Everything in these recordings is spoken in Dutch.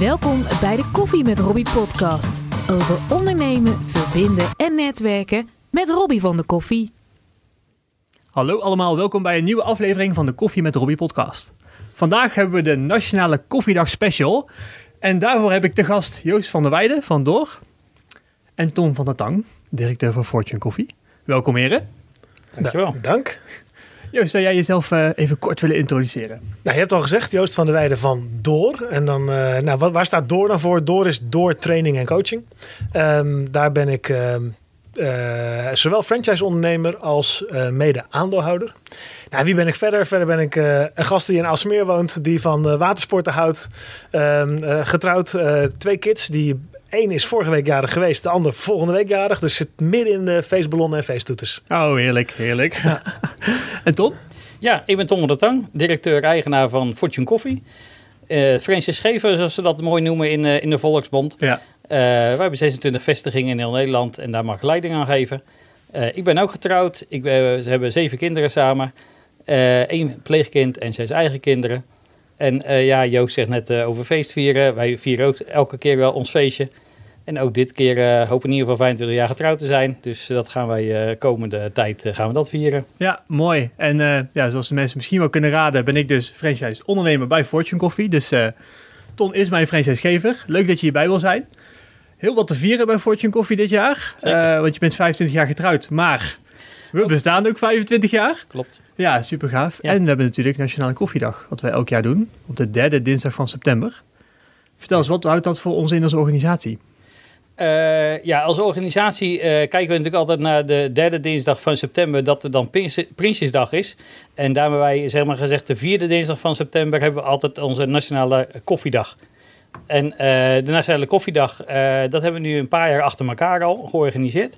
Welkom bij de Koffie met Robbie podcast. Over ondernemen, verbinden en netwerken met Robbie van de Koffie. Hallo allemaal, welkom bij een nieuwe aflevering van de Koffie met Robbie podcast. Vandaag hebben we de Nationale Koffiedag Special. En daarvoor heb ik te gast Joost van der Weijden van Door. En Tom van der Tang, directeur van Fortune Koffie. Welkom heren. Dankjewel. Dank. Joost, zou jij jezelf uh, even kort willen introduceren? Nou, je hebt al gezegd, Joost van der Weijden van Door. En dan, uh, nou, waar staat Door dan voor? Door is Door Training en Coaching. Um, daar ben ik um, uh, zowel franchise-ondernemer als mede-aandeelhouder. Nou, wie ben ik verder? Verder ben ik een gast die in Alsmeer woont, die van watersporten houdt. Um, getrouwd, twee kids die Eén is vorige week jarig geweest, de ander volgende week jarig. Dus zit midden in de feestballonnen en feesttoeters. Oh, heerlijk, heerlijk. Ja. en Tom? Ja, ik ben Tom de Tang, directeur-eigenaar van Fortune Coffee. Uh, Francis Schever, zoals ze dat mooi noemen in, uh, in de Volksbond. Ja. Uh, we hebben 26 vestigingen in heel Nederland en daar mag ik leiding aan geven. ik ben ook getrouwd. Ik ben, we hebben zeven kinderen samen. één pleegkind en zes eigen kinderen. En uh, ja, Joost zegt net uh, over feestvieren. Wij vieren ook elke keer wel ons feestje. En ook dit keer uh, hopen in ieder geval 25 jaar getrouwd te zijn. Dus dat gaan wij komende tijd gaan we dat vieren. Ja, mooi. En ja, zoals de mensen misschien wel kunnen raden, ben ik dus franchise ondernemer bij Fortune Coffee. Dus Ton is mijn franchisegever. Leuk dat je hierbij wil zijn. Heel wat te vieren bij Fortune Coffee dit jaar. want je bent 25 jaar getrouwd, maar we bestaan ook 25 jaar. Klopt. Ja, super gaaf. Ja. En we hebben natuurlijk Nationale Koffiedag, wat wij elk jaar doen, op de derde dinsdag van september. Vertel eens, wat houdt dat voor ons in als organisatie? Uh, ja, als organisatie uh, kijken we natuurlijk altijd naar de derde dinsdag van september, dat er dan Prinsjesdag is. En daarmee wij, zeg maar gezegd, de vierde dinsdag van september hebben we altijd onze Nationale Koffiedag. En uh, de Nationale Koffiedag, dat hebben we nu een paar jaar achter elkaar al georganiseerd.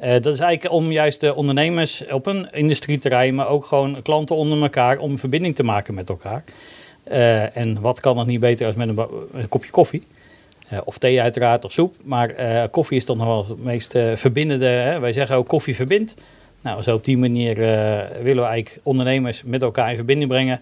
Uh, dat is eigenlijk om juist de ondernemers op een industrieterrein, maar ook gewoon klanten onder elkaar, om verbinding te maken met elkaar. Uh, en wat kan nog niet beter als met een, kopje koffie? Uh, of thee uiteraard, of soep. Maar koffie is toch nog wel het meest verbindende. Hè? Wij zeggen ook koffie verbindt. Nou, zo op die manier willen we eigenlijk ondernemers met elkaar in verbinding brengen.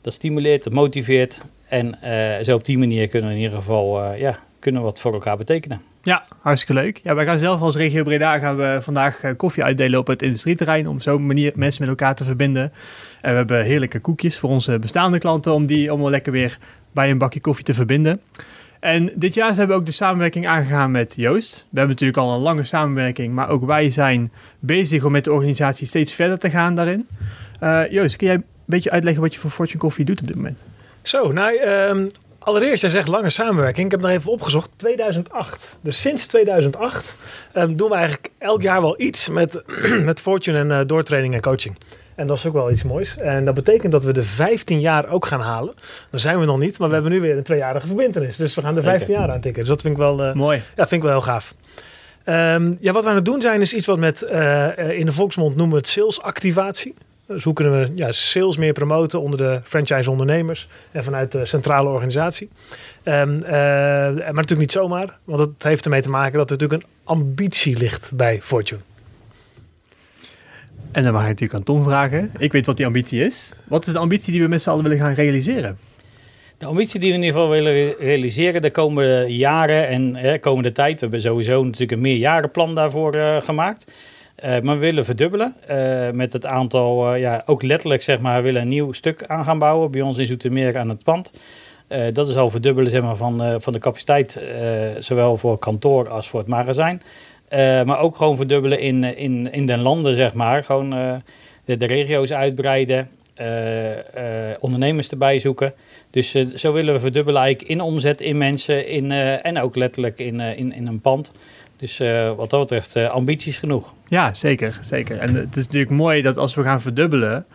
Dat stimuleert, dat motiveert. En zo op die manier kunnen we in ieder geval ja, kunnen wat voor elkaar betekenen. Ja, hartstikke leuk. Ja, wij gaan zelf als regio Breda gaan we vandaag eh, koffie uitdelen op het industrieterrein om zo manier mensen met elkaar te verbinden. En we hebben heerlijke koekjes voor onze bestaande klanten om die allemaal lekker weer bij een bakje koffie te verbinden. En dit jaar zijn we ook de samenwerking aangegaan met Joost. We hebben natuurlijk al een lange samenwerking, maar ook wij zijn bezig om met de organisatie steeds verder te gaan daarin. Uh, Joost, kun jij een beetje uitleggen wat je voor Fortune Coffee doet op dit moment? Zo, nou, um, Allereerst, jij zegt lange samenwerking. Ik heb nog even opgezocht. 2008. Dus sinds 2008 um, doen we eigenlijk elk jaar wel iets met, met Fortune en uh, doortraining en coaching. En dat is ook wel iets moois. En dat betekent dat we de 15 jaar ook gaan halen. Dan zijn we nog niet, maar we hebben nu weer een tweejarige verbindenis. Dus we gaan de 15 jaar aantikken. Dus dat vind ik wel, uh, Mooi. Ja, vind ik wel heel gaaf. Um, ja, wat we aan het doen zijn is iets wat met uh, in de volksmond noemen we het salesactivatie. Dus hoe kunnen we ja, sales meer promoten onder de franchise-ondernemers en vanuit de centrale organisatie? Um, uh, maar natuurlijk niet zomaar, want het heeft ermee te maken dat er natuurlijk een ambitie ligt bij Fortune. En dan mag ik natuurlijk aan Tom vragen. Ik weet wat die ambitie is. Wat is de ambitie die we met z'n allen willen gaan realiseren? De ambitie die we in ieder geval willen realiseren de komende jaren en de komende tijd. We hebben sowieso natuurlijk een meerjarenplan daarvoor uh, gemaakt. Uh, maar we willen verdubbelen uh, met het aantal, uh, ja, ook letterlijk zeg maar, willen een nieuw stuk aan gaan bouwen bij ons in Zoetermeer aan het pand. dat is al verdubbelen zeg maar, van, van de capaciteit, zowel voor kantoor als voor het magazijn. maar ook gewoon verdubbelen in, in, in den landen, zeg maar. Gewoon de, de, regio's uitbreiden, ondernemers erbij zoeken. Dus zo willen we verdubbelen eigenlijk in omzet, in mensen in, en ook letterlijk in, in, in een pand. Dus uh, wat dat betreft, uh, ambities genoeg. Ja, zeker, zeker. En het is natuurlijk mooi dat als we gaan verdubbelen,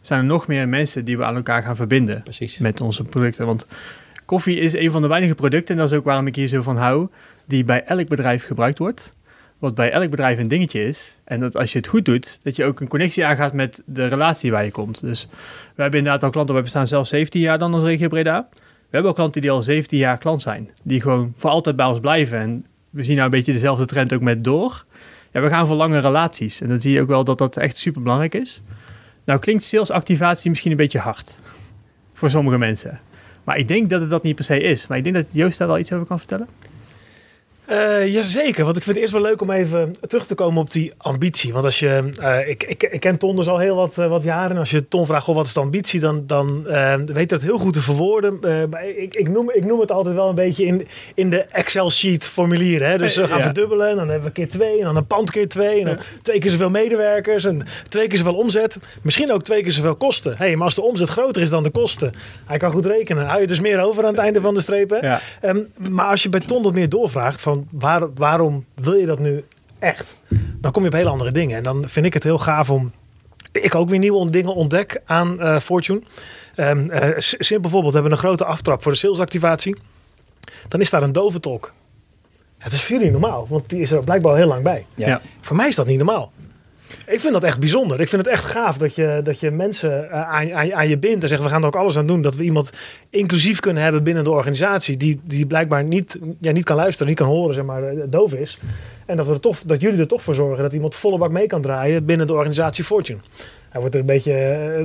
zijn er nog meer mensen die we aan elkaar gaan verbinden Precies. met onze producten. Want koffie is een van de weinige producten, en dat is ook waarom ik hier zo van hou, die bij elk bedrijf gebruikt wordt. Wat bij elk bedrijf een dingetje is. En dat als je het goed doet, dat je ook een connectie aangaat met de relatie waar je komt. Dus we hebben inderdaad al klanten, we bestaan zelfs 17 jaar dan als regio Breda. We hebben ook klanten die al 17 jaar klant zijn. Die gewoon voor altijd bij ons blijven. En we zien nou een beetje dezelfde trend ook met door. Ja, we gaan voor lange relaties. En dan zie je ook wel dat dat echt super belangrijk is. Nou klinkt salesactivatie misschien een beetje hard. Voor sommige mensen. Maar ik denk dat het dat niet per se is. Maar ik denk dat Joost daar wel iets over kan vertellen. Uh, jazeker, want ik vind het eerst wel leuk om even terug te komen op die ambitie. Want als je, uh, ik, ik, ik, ken Ton dus al heel wat, uh, wat jaren. En als je Ton vraagt, goh, wat is de ambitie? Dan, dan weet dat heel goed te verwoorden. maar ik, ik, noem, ik noem het altijd wel een beetje in, in de Excel-sheet formulieren. Hè? Dus we gaan ja. verdubbelen en dan hebben we keer twee. En dan een pand keer twee. En dan twee keer zoveel medewerkers. En twee keer zoveel omzet. Misschien ook twee keer zoveel kosten. Hey, maar als de omzet groter is dan de kosten. Hij kan goed rekenen. Hou je dus meer over aan het einde van de strepen. Ja. Um, maar als je bij Ton wat meer doorvraagt van waar, waarom wil je dat nu echt? Dan kom je op hele andere dingen. En dan vind ik het heel gaaf om. Ik ook weer nieuwe dingen ontdek aan uh, Fortune. Um, uh, simpel bijvoorbeeld, we hebben een grote aftrap voor de salesactivatie. Dan is daar een doventolk. Het is voor jullie normaal, want die is er blijkbaar al heel lang bij. Ja. Voor mij is dat niet normaal. Ik vind dat echt bijzonder. Ik vind het echt gaaf dat je, dat je mensen uh, aan, aan, aan, je bindt en zegt: we gaan er ook alles aan doen dat we iemand inclusief kunnen hebben binnen de organisatie, die, die blijkbaar niet, ja, niet kan luisteren, niet kan horen, zeg maar, doof is. En dat, we er toch, dat jullie er toch voor zorgen dat iemand volle bak mee kan draaien binnen de organisatie Fortune. Hij wordt er een beetje,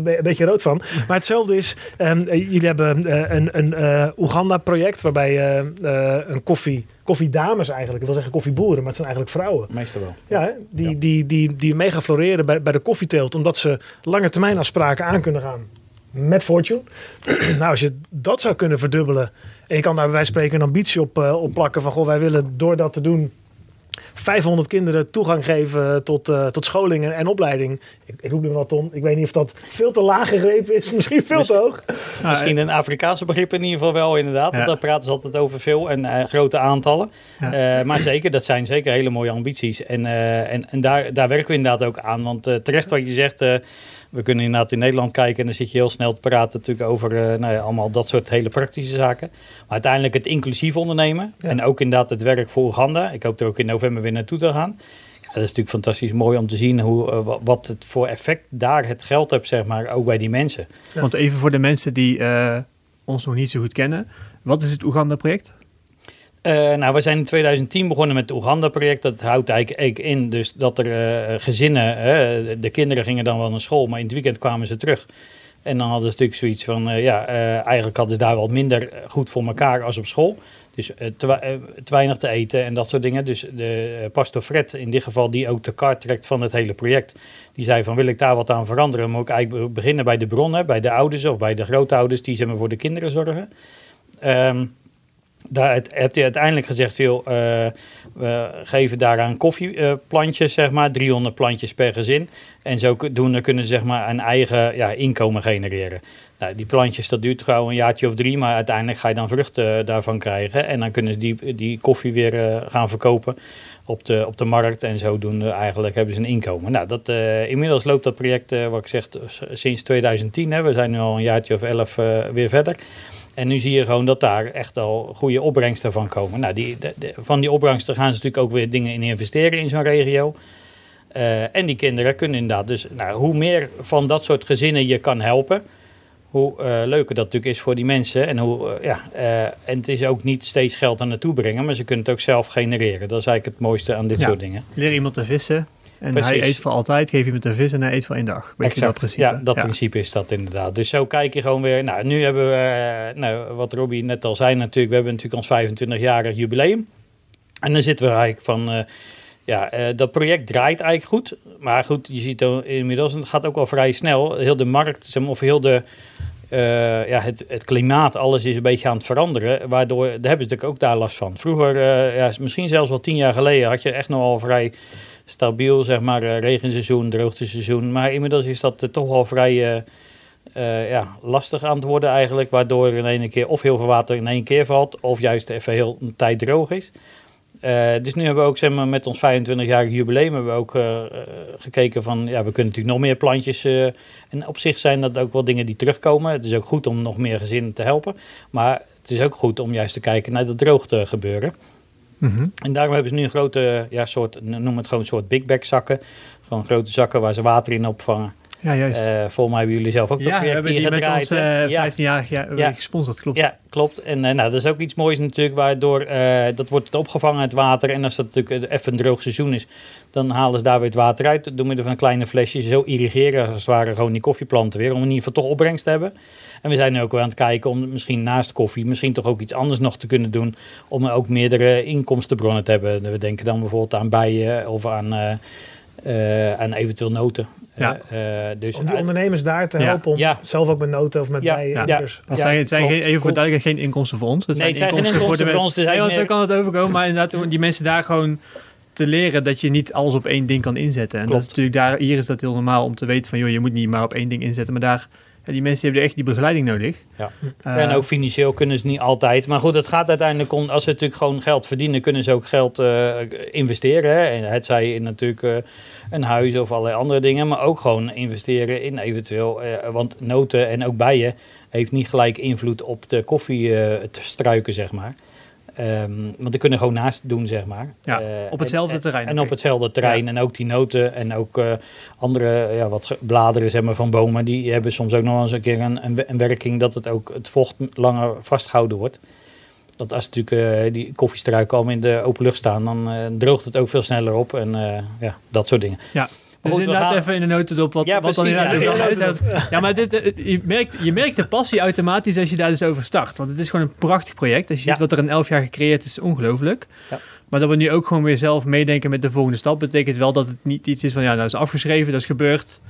een beetje rood van. Maar hetzelfde is, um, jullie hebben uh, een, een uh, Oeganda-project waarbij uh, een koffie, koffiedames eigenlijk, ik wil zeggen koffieboeren, maar het zijn eigenlijk vrouwen. Meestal wel. Ja, die, ja. Die, die, die mega floreren bij, bij de koffieteelt, omdat ze lange termijn afspraken aan kunnen gaan met Fortune. nou, als je dat zou kunnen verdubbelen en je kan daar bij wijze van spreken een ambitie op, op plakken van, goh, wij willen door dat te doen 500 kinderen toegang geven tot, uh, tot scholing en, en opleiding. Ik, ik roep nu wat om. Ik weet niet of dat veel te laag gegrepen is. Misschien veel misschien, te hoog. Misschien een Afrikaanse begrip in ieder geval wel inderdaad. Ja. Daar praten ze altijd over veel en uh, grote aantallen. Ja. Uh, maar zeker, dat zijn zeker hele mooie ambities. En, en, en daar, daar werken we inderdaad ook aan. Want terecht wat je zegt we kunnen inderdaad in Nederland kijken en dan zit je heel snel te praten natuurlijk over uh, nou ja, allemaal dat soort hele praktische zaken. Maar uiteindelijk het inclusief ondernemen ja. en ook inderdaad het werk voor Oeganda. Ik hoop er ook in november weer naartoe te gaan. Ja, dat is natuurlijk fantastisch mooi om te zien hoe, uh, wat het voor effect daar het geld hebt, zeg maar, ook bij die mensen. Ja. Want even voor de mensen die uh, ons nog niet zo goed kennen. Wat is het Oeganda-project? Uh, nou, we zijn in 2010 begonnen met het Oeganda-project. Dat houdt eigenlijk in dus dat er uh, gezinnen, de kinderen gingen dan wel naar school, maar in het weekend kwamen ze terug. En dan hadden ze natuurlijk zoiets van, ja, eigenlijk hadden ze daar wel minder goed voor elkaar als op school. Dus te, te, weinig te eten en dat soort dingen. Dus de pastor Fred, in dit geval, die ook de kaart trekt van het hele project. Die zei van, wil ik daar wat aan veranderen? Moet ik eigenlijk beginnen bij de bronnen, bij de ouders of bij de grootouders die zeg maar, voor de kinderen zorgen. Um, daar hebt hij uiteindelijk gezegd, joh, uh, we geven daaraan koffieplantjes, zeg maar, 300 plantjes per gezin. En zo doen, kunnen ze zeg maar, een eigen ja, inkomen genereren. Nou, die plantjes, dat duurt gewoon een jaartje of drie, maar uiteindelijk ga je dan vruchten daarvan krijgen. En dan kunnen ze die, die koffie weer gaan verkopen op de, op de markt. En zodoende eigenlijk hebben ze een inkomen. Nou, dat, inmiddels loopt dat project, wat ik zeg, sinds 2010. Hè. We zijn nu al een jaartje of elf weer verder. En nu zie je gewoon dat daar echt al goede opbrengsten van komen. Nou, die, de, de, van die opbrengsten gaan ze natuurlijk ook weer dingen in investeren in zo'n regio. Uh, en die kinderen kunnen inderdaad dus, nou, hoe meer van dat soort gezinnen je kan helpen, hoe uh, leuker dat natuurlijk is voor die mensen. En, hoe, uh, ja, en het is ook niet steeds geld aan naartoe brengen, maar ze kunnen het ook zelf genereren. Dat is eigenlijk het mooiste aan dit ja. soort dingen. Leer iemand te vissen, en Precies. hij eet voor altijd, geef je hem een vis en hij eet voor één dag. Weet exact. dat principe? Ja, dat ja. principe is dat inderdaad. Dus zo kijk je gewoon weer. Nou, nu hebben we, uh, nou, wat Robbie net al zei natuurlijk, we hebben natuurlijk ons 25-jarig jubileum. En dan zitten we eigenlijk van, uh, ja, uh, dat project draait eigenlijk goed. Maar goed, je ziet inmiddels, en het gaat ook wel vrij snel, heel de markt, of heel de, uh, ja, het, het, klimaat, alles is een beetje aan het veranderen. Waardoor, daar hebben ze natuurlijk ook daar last van. Vroeger, ja, misschien zelfs wel tien jaar geleden, had je echt nog al vrij stabiel, zeg maar, uh, regenseizoen, droogteseizoen. Maar inmiddels is dat uh, toch wel vrij uh, ja, lastig aan het worden eigenlijk. Waardoor in één keer of heel veel water in één keer valt, of juist even heel een tijd droog is. dus nu hebben we ook zeg maar, met ons 25-jarig jubileum hebben we ook gekeken van, ja, we kunnen natuurlijk nog meer plantjes. en op zich zijn dat ook wel dingen die terugkomen. Het is ook goed om nog meer gezinnen te helpen. Maar het is ook goed om juist te kijken naar dat droogte gebeuren. -hmm. En daarom hebben ze nu een grote, ja, soort, noem het gewoon een soort big bag zakken. Gewoon grote zakken waar ze water in opvangen. Ja, juist. Uh, volgens mij hebben jullie zelf ook dat ja, project hier gedraaid. met ons uh, Ja. 15 jaar ja, Ja. gesponsord, klopt. Ja, klopt. En eh, nou, dat is ook iets moois natuurlijk, waardoor eh, dat wordt opgevangen, het water. En als dat natuurlijk even een droog seizoen is, dan halen ze daar weer het water uit. Door middel van een kleine flesje. Zo irrigeren als het ware gewoon die koffieplanten weer, om in ieder geval toch opbrengst te hebben. En we zijn nu ook wel aan het kijken om misschien naast koffie, misschien toch ook iets anders nog te kunnen doen. Om ook meerdere inkomstenbronnen te hebben. We denken dan bijvoorbeeld aan bijen of aan, aan eventueel noten. Ja. Eh, eh, dus Om die ondernemers daar te Ja. helpen om Ja. zelf ook met noten of met Ja. bijen. Ja. dus- Ja, zijn, het zijn klopt. geen, even voor Klopt. duidelijkheid geen inkomsten voor ons. Het Nee, het zijn geen inkomsten de voor ons, Nee, want zo kan het overkomen. Maar inderdaad, om die mensen daar gewoon te leren dat je niet alles op één ding kan inzetten. En dat is natuurlijk daar, hier is dat heel normaal om te weten van, joh, je moet niet maar op één ding inzetten. Maar daar, ja, die mensen hebben echt die begeleiding nodig. Ja. Eh, en ook financieel kunnen ze niet altijd. Maar goed, het gaat uiteindelijk om, als ze natuurlijk gewoon geld verdienen, kunnen ze ook geld eh, investeren. Hè? En het zij in natuurlijk eh, een huis of allerlei andere dingen, maar ook gewoon investeren in eventueel, want noten en ook bijen heeft niet gelijk invloed op de koffie eh, te struiken, zeg maar. Ehm, want die kunnen gewoon naast doen, zeg maar. Ja, Eh, op hetzelfde en- terrein En op hetzelfde terrein. En ook die noten en ook eh, andere ja, wat bladeren zeg maar, van bomen, die hebben soms ook nog eens een keer een, een, we- een werking dat het ook het vocht langer vastgehouden wordt. Dat als natuurlijk eh, die koffiestruiken al in de open lucht staan, dan droogt het ook veel sneller op. En ja, dat soort dingen. Ja. Dus goed, inderdaad gaan- even in de notendop wat, Ja, wat dan inderdaad ja. Ja, maar dit, eh, je, merkt, je merkt de passie automatisch als je daar dus over start. Want het is gewoon een prachtig project. Als je ziet wat er in elf jaar gecreëerd is, is ongelooflijk. Ja. Maar dat we nu ook gewoon weer zelf meedenken met de volgende stap, betekent wel dat het niet iets is van, ja, nou is afgeschreven, dat is gebeurd.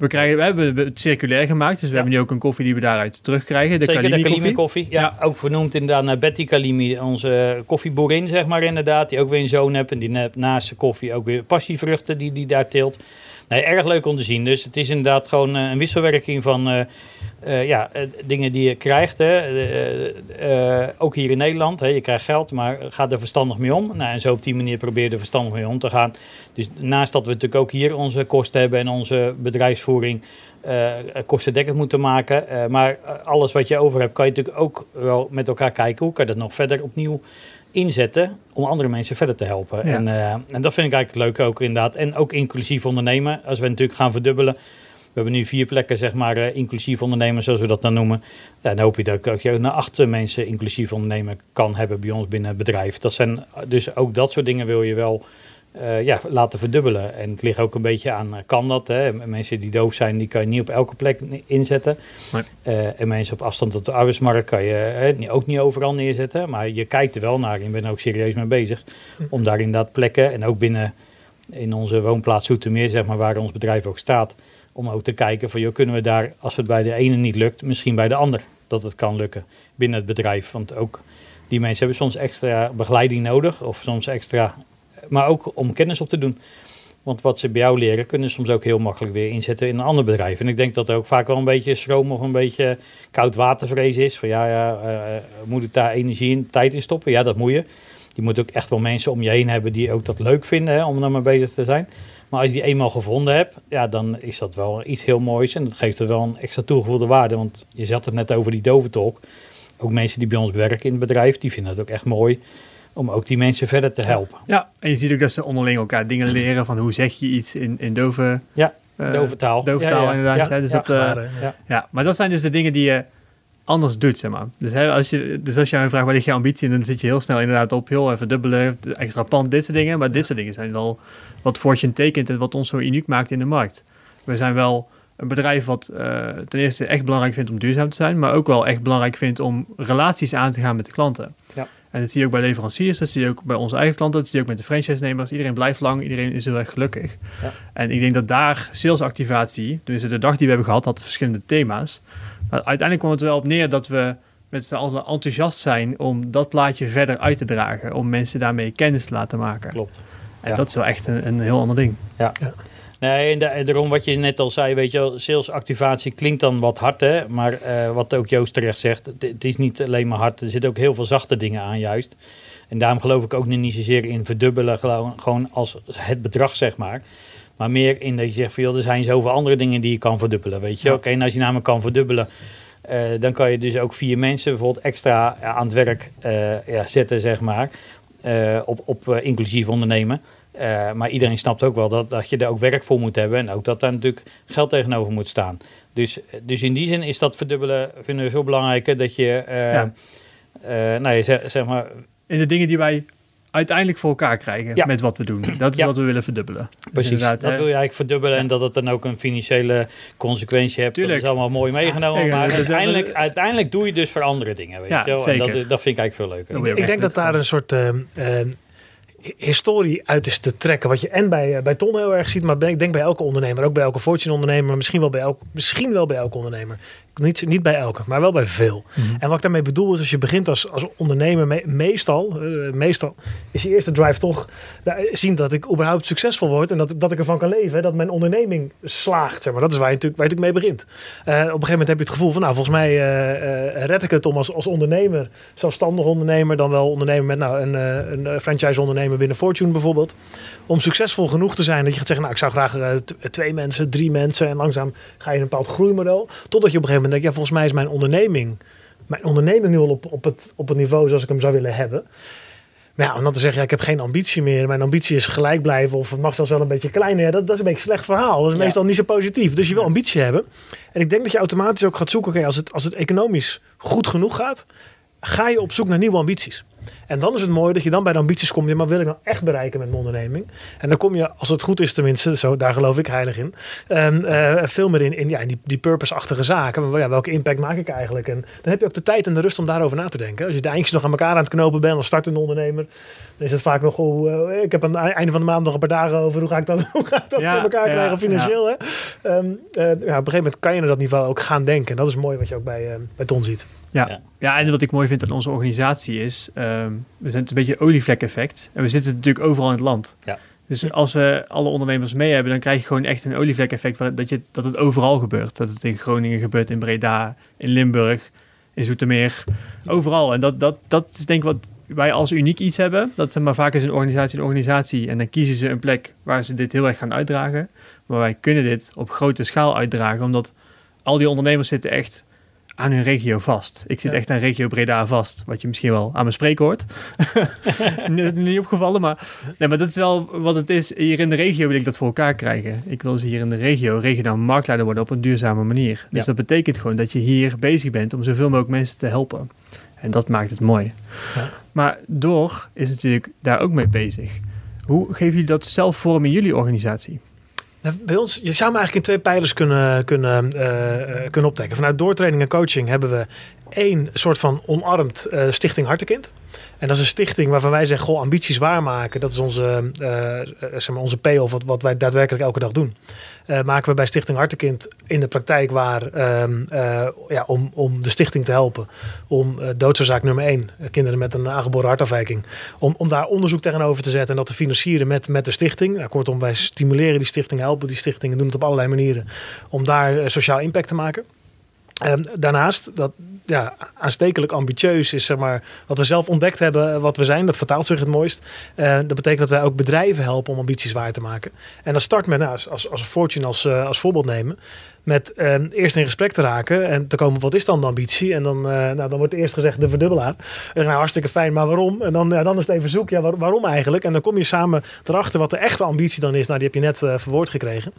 We, krijgen, we hebben het circulair gemaakt, dus we Ja. hebben nu ook een koffie die we daaruit terugkrijgen. De Zeker de Kalimi Kalimi koffie. koffie. Ja, ook vernoemd inderdaad naar Betty Kalimi, onze koffieboerin, zeg maar inderdaad. Die ook weer een zoon heeft en die naast de koffie ook weer passievruchten die die daar teelt. Nee, erg leuk om te zien. Dus het is inderdaad gewoon eh, een wisselwerking van eh, eh, ja, dingen die je krijgt. Hè. Ook hier in Nederland. Hè. Je krijgt geld, maar ga er verstandig mee om. Nou, en zo op die manier probeer je er verstandig mee om te gaan. Dus naast dat we natuurlijk ook hier onze kosten hebben en onze bedrijfsvoering kostendekkend moeten maken. maar alles wat je over hebt, kan je natuurlijk ook wel met elkaar kijken. Hoe kan je dat nog verder opnieuw inzetten om andere mensen verder te helpen. Ja. En, eh, en dat vind ik eigenlijk leuk ook inderdaad. En ook inclusief ondernemen. Als we natuurlijk gaan verdubbelen. We hebben nu vier plekken, zeg maar, eh, inclusief ondernemen, zoals we dat dan noemen. Ja, dan hoop je dat, dat je ook naar acht eh, mensen inclusief ondernemen kan hebben bij ons binnen het bedrijf. Dat zijn, dus ook dat soort dingen wil je wel eh, ja, laten verdubbelen. En het ligt ook een beetje aan, eh, kan dat? Hè? Mensen die doof zijn, die kan je niet op elke plek inzetten. Nee. Eh, en mensen op afstand tot de arbeidsmarkt kan je ook niet overal neerzetten. Maar je kijkt er wel naar. Je bent er ook serieus mee bezig. Om daar inderdaad plekken, en ook binnen in onze woonplaats Zoetermeer, zeg maar, waar ons bedrijf ook staat. Om ook te kijken van, joh, kunnen we daar, als het bij de ene niet lukt, misschien bij de ander. Dat het kan lukken binnen het bedrijf. Want ook die mensen hebben soms extra begeleiding nodig. Of soms extra, maar ook om kennis op te doen. Want wat ze bij jou leren, kunnen ze soms ook heel makkelijk weer inzetten in een ander bedrijf. En ik denk dat er ook vaak wel een beetje schroom of een beetje koud watervrees is. Van ja, ja eh, moet ik daar energie en tijd in stoppen? Ja, dat moet je. Je moet ook echt wel mensen om je heen hebben die ook dat leuk vinden hè, om maar bezig te zijn. Maar als je die eenmaal gevonden hebt, ja, dan is dat wel iets heel moois. En dat geeft er wel een extra toegevoegde waarde. Want je zat het net over die doventolk. Ook mensen die bij ons werken in het bedrijf, die vinden het ook echt mooi om ook die mensen verder te helpen. Ja, en je ziet ook dat ze onderling elkaar dingen leren van hoe zeg je iets in, in dove, Ja, eh, dove taal. dove Ja, taal ja, inderdaad. ja, dus dat, eh, ja. Ja, maar dat zijn dus de dingen die je anders doet, zeg maar. Dus, hè, als, je, dus als jij vraagt, waar ligt je ambitie? En dan zit je heel snel inderdaad op, heel even dubbelen, extra pand, dit soort dingen. Maar dit soort dingen zijn wel wat Fortune tekent en wat ons zo uniek maakt in de markt. We zijn wel een bedrijf wat eh, ten eerste echt belangrijk vindt om duurzaam te zijn, maar ook wel echt belangrijk vindt om relaties aan te gaan met de klanten. Ja. En dat zie je ook bij leveranciers, dat zie je ook bij onze eigen klanten, dat zie je ook met de franchise-nemers. Iedereen blijft lang, iedereen is heel erg gelukkig. Ja. En ik denk dat daar salesactivatie, dus de dag die we hebben gehad, had verschillende thema's. Maar uiteindelijk kwam het er wel op neer dat we met z'n allen enthousiast zijn om dat plaatje verder uit te dragen. Om mensen daarmee kennis te laten maken. Klopt. En Ja. dat is wel echt een, een heel ander ding. Nee, en da- en daarom wat je net al zei, weet je wel, salesactivatie klinkt dan wat hard, hè. Maar eh, wat ook Joost terecht zegt, het, is niet alleen maar hard. Er zitten ook heel veel zachte dingen aan juist. En daarom geloof ik ook niet zozeer in verdubbelen, gewoon, als het bedrag, zeg maar. Maar meer in dat je zegt van, joh, er zijn zoveel andere dingen die je kan verdubbelen, weet je. Ja. Oké, en als je namelijk kan verdubbelen, eh, dan kan je dus ook vier mensen bijvoorbeeld extra ja, aan het werk eh, ja, zetten, zeg maar. eh, op, op eh, inclusief ondernemen. Eh, maar iedereen snapt ook wel dat, dat je er ook werk voor moet hebben. En ook dat daar natuurlijk geld tegenover moet staan. Dus, dus in die zin is dat verdubbelen, vinden we veel belangrijker. Dat je, eh, Ja. eh, nou, je zeg, zeg maar, In de dingen die wij uiteindelijk voor elkaar krijgen Ja. met wat we doen. Dat is Ja. wat we willen verdubbelen. Dus Precies, inderdaad, dat hè, wil je eigenlijk verdubbelen Ja. en dat het dan ook een financiële consequentie hebt. Tuurlijk. Dat is allemaal mooi meegenomen, Ja, maar uiteindelijk, uiteindelijk doe je dus voor andere dingen, weet Ja, je wel. En zeker. dat, dat vind ik eigenlijk veel leuker. Ik denk dat daar van. een soort ehm, ehm, historie uit is te trekken. Wat je en bij, eh, bij Ton heel erg ziet, maar ik denk bij elke ondernemer. Ook bij elke Fortune ondernemer, misschien wel bij, elk, misschien wel bij elke ondernemer. Niet, niet bij elke, maar wel bij veel. Mhm. En wat ik daarmee bedoel is, als je begint als, als ondernemer, me- meestal, eh, meestal is je eerste drive toch nou, zien dat ik überhaupt succesvol word en dat, dat ik ervan kan leven. Dat mijn onderneming slaagt. Zeg maar. Dat is waar je natuurlijk, waar je natuurlijk mee begint. Eh, op een gegeven moment heb je het gevoel van, nou, volgens mij eh, eh, red ik het om als, als ondernemer, zelfstandig ondernemer, dan wel ondernemer met nou, een, eh, een eh, franchise ondernemer binnen Fortune bijvoorbeeld. Om succesvol genoeg te zijn dat je gaat zeggen, nou, ik zou graag eh, twee mensen, drie mensen en langzaam ga je een bepaald groeimodel. Totdat je op een gegeven moment denkt, ja, volgens mij is mijn onderneming, mijn onderneming nu al op, op, het, op het niveau zoals ik hem zou willen hebben. Maar ja, om dan te zeggen, ja, ik heb geen ambitie meer. Mijn ambitie is gelijk blijven of het mag zelfs wel een beetje kleiner. Ja, dat, dat is een beetje een slecht verhaal. Dat is Ja. meestal niet zo positief. Dus je wil ambitie hebben. En ik denk dat je automatisch ook gaat zoeken, oké, als, het, als het economisch goed genoeg gaat, ga je op zoek naar nieuwe ambities. En dan is het mooi dat je dan bij de ambities komt. Ja, maar wil ik nou echt bereiken met mijn onderneming? En dan kom je, als het goed is tenminste, zo, daar geloof ik heilig in, ehm, eh, veel meer in, in, ja, in die, die purpose-achtige zaken. Maar, ja, welke impact maak ik eigenlijk? En dan heb je ook de tijd en de rust om daarover na te denken. Als je de eindjes nog aan elkaar aan het knopen bent als startende ondernemer, dan is het vaak nog, oh, eh, ik heb aan het einde van de maand nog een paar dagen over. Hoe ga ik dat, hoe ga ik dat Ja, voor elkaar ja, krijgen financieel? Hè? Ehm, eh, ja, op een gegeven moment kan je naar dat niveau ook gaan denken. En dat is mooi wat je ook bij, bij Ton ziet. Ja. Ja. Ja. en wat ik mooi vind aan onze organisatie is, ehm, we zijn het een beetje een olievlek-effect. En we zitten natuurlijk overal in het land. Ja. Dus als we alle ondernemers mee hebben, dan krijg je gewoon echt een olievlek-effect. waar- Dat, je, dat het overal gebeurt. Dat het in Groningen gebeurt, in Breda, in Limburg, in Zoetermeer. Overal. En dat, dat, dat is denk ik wat wij als uniek iets hebben. Dat ze maar vaak is een organisatie een organisatie. En dan kiezen ze een plek waar ze dit heel erg gaan uitdragen. Maar wij kunnen dit op grote schaal uitdragen. Omdat al die ondernemers zitten echt aan hun regio vast. Ik zit Ja. echt aan regio Breda vast. Wat je misschien wel aan mijn spreken hoort. dat is niet opgevallen, maar, nee, maar dat is wel wat het is. Hier in de regio wil ik dat voor elkaar krijgen. Ik wil ze hier in de regio regionaal marktleider worden op een duurzame manier. Dus Ja. dat betekent gewoon dat je hier bezig bent om zoveel mogelijk mensen te helpen. En dat maakt het mooi. Ja. Maar door is natuurlijk daar ook mee bezig. Hoe geven jullie dat zelf vorm in jullie organisatie? Nou, Bij ons, je zou me eigenlijk in twee pijlers kunnen, kunnen, eh, eh, kunnen optrekken. Vanuit doortraining en coaching hebben we één soort van omarmd eh, stichting Hartekind. En dat is een stichting waarvan wij zeggen, goh, ambities waarmaken. Dat is onze, eh, zeg maar onze payoff, wat, wat wij daadwerkelijk elke dag doen. Maken we bij Stichting Hartekind in de praktijk waar ehm, eh, ja, om, om de stichting te helpen. Om doodsoorzaak nummer één, kinderen met een aangeboren hartafwijking. Om, om daar onderzoek tegenover te zetten en dat te financieren met, met de stichting. Nou, kortom, wij stimuleren die stichting, helpen die stichting en doen het op allerlei manieren. Om daar sociaal impact te maken. Ehm, daarnaast, dat ja, aanstekelijk ambitieus is, zeg maar, wat we zelf ontdekt hebben, eh, wat we zijn, dat vertaalt zich het mooist. Eh, dat betekent dat wij ook bedrijven helpen om ambities waar te maken. En dat start met, nou, als, als, Fortune als, eh, als voorbeeld nemen, met ehm, eerst in gesprek te raken en te komen, wat is dan de ambitie? En dan, nou, dan wordt eerst gezegd de verdubbelaar. Nou, hartstikke fijn, maar waarom? En dan, ja, dan is het even zoeken, ja, waar- waarom eigenlijk? En dan kom je samen erachter wat de echte ambitie dan is. Nou, die heb je net verwoord gekregen.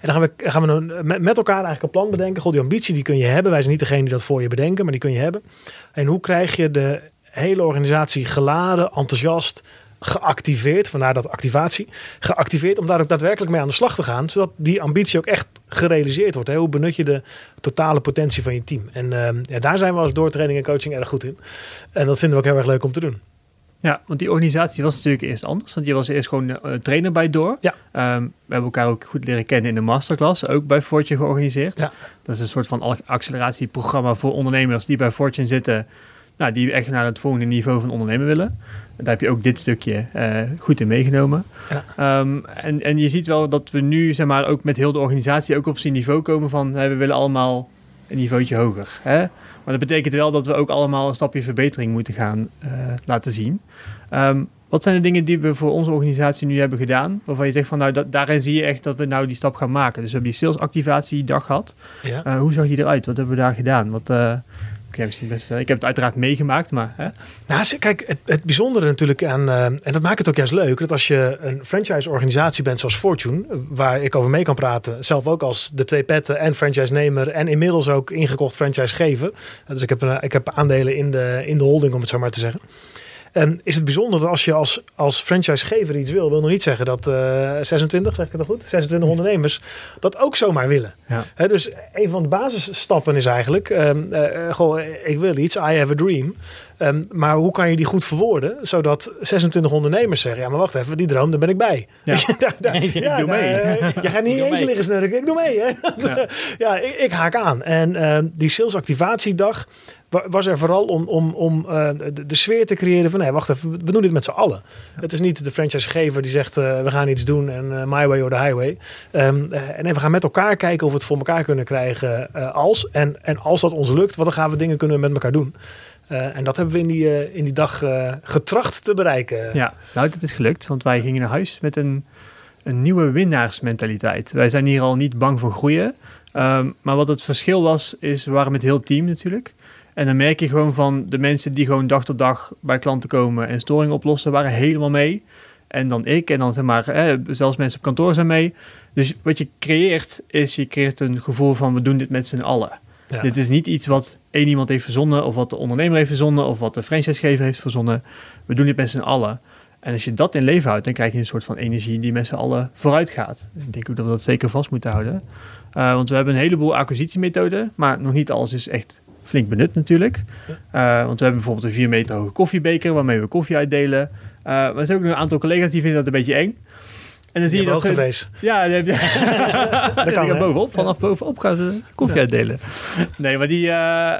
En dan gaan we, gaan we met elkaar eigenlijk een plan bedenken. Goh, die ambitie die kun je hebben. Wij zijn niet degene die dat voor je bedenken, maar die kun je hebben. En hoe krijg je de hele organisatie geladen, enthousiast, geactiveerd, vandaar dat activatie, geactiveerd om daar ook daadwerkelijk mee aan de slag te gaan, zodat die ambitie ook echt gerealiseerd wordt. Hè? Hoe benut je de totale potentie van je team? En ehm, ja, daar zijn we als doortraining en coaching erg goed in. En dat vinden we ook heel erg leuk om te doen. Ja, want die organisatie was natuurlijk eerst anders. Want je was eerst gewoon eh, trainer bij Door. Ja. Ehm, we hebben elkaar ook goed leren kennen in de masterclass. Ook bij Fortune georganiseerd. Ja. Dat is een soort van acceleratieprogramma voor ondernemers die bij Fortune zitten. Nou, die echt naar het volgende niveau van ondernemen willen. Daar heb je ook dit stukje eh, goed in meegenomen. Ja. Ehm, en, en je ziet wel dat we nu, zeg maar, ook met heel de organisatie ook op zijn niveau komen van... we willen allemaal een niveautje hoger. Hè? Maar dat betekent wel dat we ook allemaal een stapje verbetering moeten gaan eh, laten zien. Ehm, wat zijn de dingen die we voor onze organisatie nu hebben gedaan? Waarvan je zegt van nou, dat, daarin zie je echt dat we nou die stap gaan maken. Dus we hebben die salesactivatiedag gehad. Ja. Eh, hoe zag die eruit? Wat hebben we daar gedaan? Wat, eh, jij misschien best veel. Ik heb het uiteraard meegemaakt, maar... Hè? Nou, kijk, het, het bijzondere natuurlijk aan, eh, en dat maakt het ook juist leuk, dat als je een franchise-organisatie bent zoals Fortune, eh, waar ik over mee kan praten, zelf ook als de twee petten en franchise-nemer en inmiddels ook ingekocht franchise-gever. Eh, Dus ik heb, een, ik heb aandelen in de, in de holding, om het zo maar te zeggen. Is het bijzonder dat als je als, als franchisegever iets wil, wil nog niet zeggen dat eh 26, zeg ik het al goed, 26 ondernemers dat ook zomaar willen. Ja. Dus een van de basisstappen is eigenlijk, ehm, eh, eh, goh, ik wil iets, I have a dream. Ehm, maar hoe kan je die goed verwoorden, zodat 26 ondernemers zeggen, ja maar wacht even, die droom, daar ben ik bij. Ja. Daar- daar- Ik ja, doe daar, mee. eh, je gaat niet eentje mee. liggen snurken, ik doe mee. Hè? Ja. Ik, ik haak aan. En ehm, die salesactivatiedag was er vooral om, om, om eh, de, de sfeer te creëren van... nee, wacht even, we doen dit met z'n allen. Het is niet de franchisegever die zegt... eh, we gaan iets doen en eh, my way or the highway. Ehm, eh, en nee, we gaan met elkaar kijken of we het voor elkaar kunnen krijgen als. En, en als dat ons lukt, wat dan gaan we dingen kunnen we met elkaar doen. En dat hebben we in die, in die dag getracht te bereiken. Ja, nou, dat is gelukt, want wij gingen naar huis met een, een nieuwe winnaarsmentaliteit. Wij zijn hier al niet bang voor groeien. Ehm, maar wat het verschil was, is we waren met heel team natuurlijk. En dan merk je gewoon van de mensen die gewoon dag tot dag bij klanten komen en storingen oplossen, waren helemaal mee. En dan ik en dan zeg maar, zelfs mensen op kantoor zijn mee. Dus wat je creëert, is je creëert een gevoel van we doen dit met z'n allen. Ja. Dit is niet iets wat één iemand heeft verzonnen, of wat de ondernemer heeft verzonnen, of wat de franchisegever heeft verzonnen. We doen dit met z'n allen. En als je dat in leven houdt, dan krijg je een soort van energie die met z'n allen vooruit gaat. Ik denk ook dat we dat zeker vast moeten houden. Eh, want we hebben een heleboel acquisitiemethoden, maar nog niet alles is echt flink benut natuurlijk. Eh, want we hebben bijvoorbeeld een 4 meter hoge koffiebeker waarmee we koffie uitdelen. Eh, maar er zijn ook nog een aantal collega's die vinden dat een beetje eng. En dan zie je Je dat ze... Ja, dan heb je... Dat kan, bovenop, vanaf bovenop gaan ze koffie Ja. uitdelen. Nee, maar die... eh,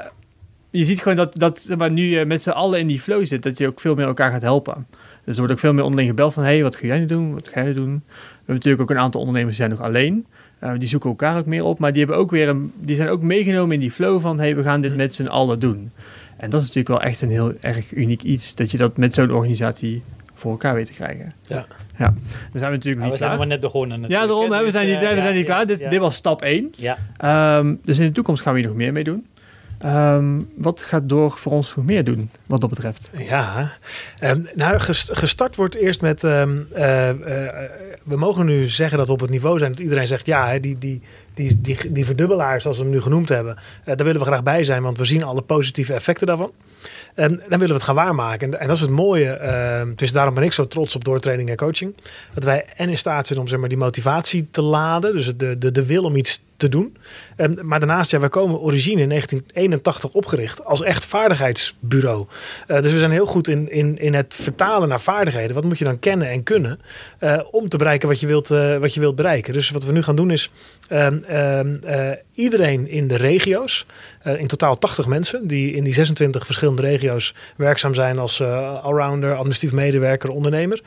je ziet gewoon dat, dat maar, nu je met z'n allen in die flow zit, dat je ook veel meer elkaar gaat helpen. Dus er wordt ook veel meer onderling gebeld van, hé, hey, wat ga jij nu doen? Wat ga jij nu doen? We hebben natuurlijk ook een aantal ondernemers die zijn nog alleen. Eh, die zoeken elkaar ook meer op, maar die, hebben ook weer een, die zijn ook meegenomen in die flow van, hey, we gaan dit met z'n allen doen. En dat is natuurlijk wel echt een heel erg uniek iets, dat je dat met zo'n organisatie voor elkaar weet te krijgen. Ja. Ja, dan zijn we natuurlijk Nou, niet we zijn klaar. nog maar net begonnen Ja, daarom, hè, hè, we dus, zijn niet, eh, we zijn niet klaar. Dit, dit was stap 1. Ja, Ehm, dus in de toekomst gaan we hier nog meer mee doen. Ehm, wat gaat door voor ons nog meer doen, wat dat betreft? Ja, Ehm, nou, ges- gestart wordt eerst met. ehm, eh, eh, we mogen nu zeggen dat we op het niveau zijn dat iedereen zegt: ja, die, die, die, die, die verdubbelaars, zoals we hem nu genoemd hebben, eh, daar willen we graag bij zijn, want we zien alle positieve effecten daarvan. En dan willen we het gaan waarmaken. En, en dat is het mooie. dus daarom ben ik zo trots op doortraining en coaching. Dat wij en in staat zijn om zeg maar, die motivatie te laden. Dus de, de, de wil om iets te doen. Ehm, maar daarnaast, ja, wij komen origine in 1981 opgericht als echt vaardigheidsbureau. Eh, dus we zijn heel goed in, in, in het vertalen naar vaardigheden. Wat moet je dan kennen en kunnen eh, om te bereiken wat je, wilt, eh, wat je wilt bereiken. Dus wat we nu gaan doen is ehm, ehm, eh, iedereen in de regio's, in totaal 80 mensen die in die 26 verschillende regio's werkzaam zijn als allrounder, administratief medewerker, ondernemer.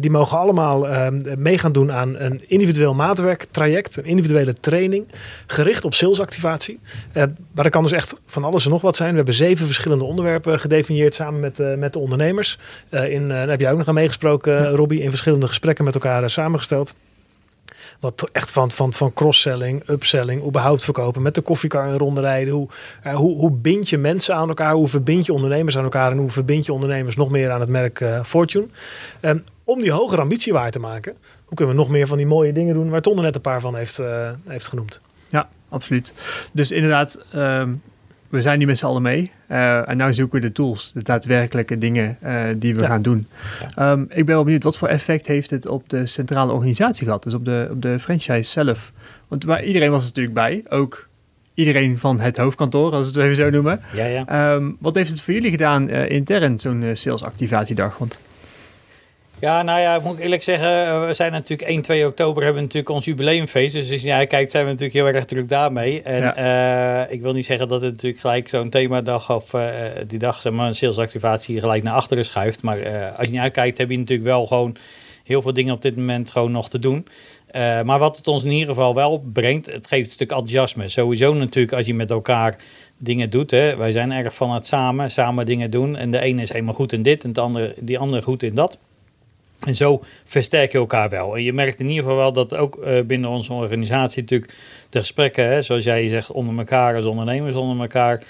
Die mogen allemaal mee gaan doen aan een individueel maatwerktraject, een individuele training, gericht op salesactivatie. Eh, maar dat kan dus echt van alles en nog wat zijn. We hebben zeven verschillende onderwerpen gedefinieerd samen met, eh, met de ondernemers. Eh, in, daar heb jij ook nog aan meegesproken, Robbie, in verschillende gesprekken met elkaar samengesteld. Wat echt van, van, van cross-selling, upselling, überhaupt verkopen, met de koffiekar en ronde rijden. Hoe, eh, hoe, hoe bind je mensen aan elkaar? Hoe verbind je ondernemers aan elkaar? En hoe verbind je ondernemers nog meer aan het merk eh, Fortune? Ehm, om die hogere ambitie waar te maken, hoe kunnen we nog meer van die mooie dingen doen waar Ton net een paar van heeft, eh, heeft genoemd? Ja, absoluut. Dus inderdaad, ehm, we zijn hier met z'n allen mee. Eh, en nu zoeken we de tools, de daadwerkelijke dingen eh, die we Ja. gaan doen. Ehm, ik ben wel benieuwd, wat voor effect heeft het op de centrale organisatie gehad? Dus op de, op de franchise zelf. Want waar, iedereen was er natuurlijk bij, ook iedereen van het hoofdkantoor, als we het even zo noemen. ja, ja. Ehm, wat heeft het voor jullie gedaan eh, intern, zo'n salesactivatiedag? Want Ja, nou ja, moet ik eerlijk zeggen, eh, we zijn natuurlijk 1, 2 oktober hebben we natuurlijk ons jubileumfeest. Dus als je naar kijkt, zijn we natuurlijk heel erg druk daarmee. En eh, ik wil niet zeggen dat het natuurlijk gelijk zo'n themadag of eh, die dag, zeg maar, een salesactivatie gelijk naar achteren schuift. Maar als je naar kijkt, heb je natuurlijk wel gewoon heel veel dingen op dit moment gewoon nog te doen. Maar wat het ons in ieder geval wel brengt, het geeft een stuk enthousiasme. Sowieso natuurlijk als je met elkaar dingen doet. Hè. Wij zijn erg van het samen, samen dingen doen. En de ene is helemaal goed in dit en de andere, die andere goed in dat. En zo versterk je elkaar wel. En je merkt in ieder geval wel dat ook eh, binnen onze organisatie natuurlijk de gesprekken, hè, zoals jij zegt, onder elkaar als ondernemers onder elkaar,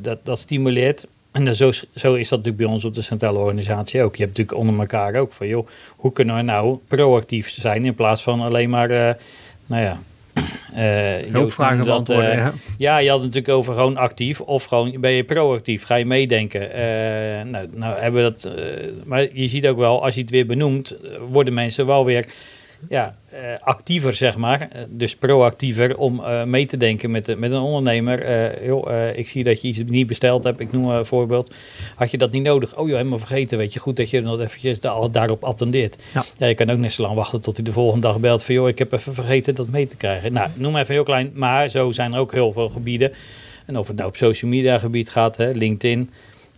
dat, dat stimuleert. En dan zo, zo is dat natuurlijk bij ons op de centrale organisatie ook. Je hebt natuurlijk onder elkaar ook van, joh, hoe kunnen we nou proactief zijn in plaats van alleen maar, nou ja, uh, Hulpvragen beantwoorden, uh, ja. ja. je had het natuurlijk over gewoon actief of gewoon ben je proactief, ga je meedenken. Uh, nou, nou hebben we dat, maar je ziet ook wel, als je het weer benoemt, worden mensen wel weer ja, uh, actiever, zeg maar. Eh, dus proactiever om uh, mee te denken met, met een ondernemer. Uh, joh, ik zie dat je iets niet besteld hebt. Ik noem een voorbeeld. Had je dat niet nodig? Oh, joh, helemaal vergeten. Weet je, goed dat je nog eventjes daarop attendeert. Ja. ja. je kan ook net zo lang wachten tot hij de volgende dag belt van... joh, ik heb even vergeten dat mee te krijgen. Nou, noem even heel klein. Maar zo zijn er ook heel veel gebieden. En of het nou op social media gebied gaat, hè, LinkedIn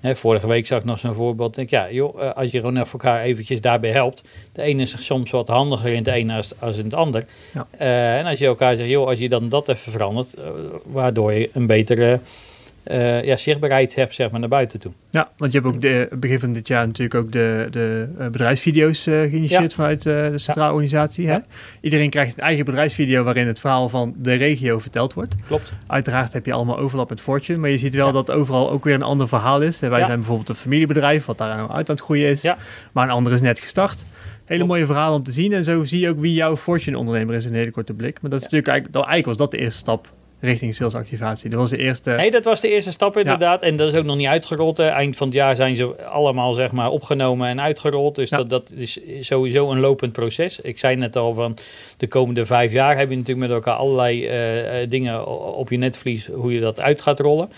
vorige week zag ik nog zo'n voorbeeld. Denk, ja, joh, eh, als je gewoon even elkaar eventjes daarbij helpt. De ene is soms wat handiger in het ene als, als in het ander. Ja. Uh, en als je elkaar zegt, joh, als je dan dat even verandert, uh, waardoor je een betere uh, ja, zichtbaarheid hebt zeg maar, naar buiten toe. Ja, want je hebt ook de, begin van dit jaar natuurlijk ook de, de uh, bedrijfsvideo's uh, geïnitieerd vanuit de centrale organisatie. Hè? Iedereen krijgt een eigen bedrijfsvideo waarin het verhaal van de regio verteld wordt. Klopt. Uiteraard heb je allemaal overlap met Fortune, maar je ziet wel dat overal ook weer een ander verhaal is. Wij zijn bijvoorbeeld een familiebedrijf, wat daar nou uit aan het groeien is, maar een ander is net gestart. Hele mooie verhalen om te zien. En zo zie je ook wie jouw Fortune-ondernemer is in een hele korte blik. Maar dat is natuurlijk eigenlijk, eigenlijk was dat de eerste stap richting salesactivatie. Dat was de eerste... Nee, dat was de eerste stap inderdaad. En dat is ook nog niet uitgerold. Eind van het jaar zijn ze allemaal zeg maar opgenomen en uitgerold. Dus dat, dat is sowieso een lopend proces. Ik zei net al van de komende vijf jaar heb je natuurlijk met elkaar allerlei uh, dingen op je netvlies hoe je dat uit gaat rollen.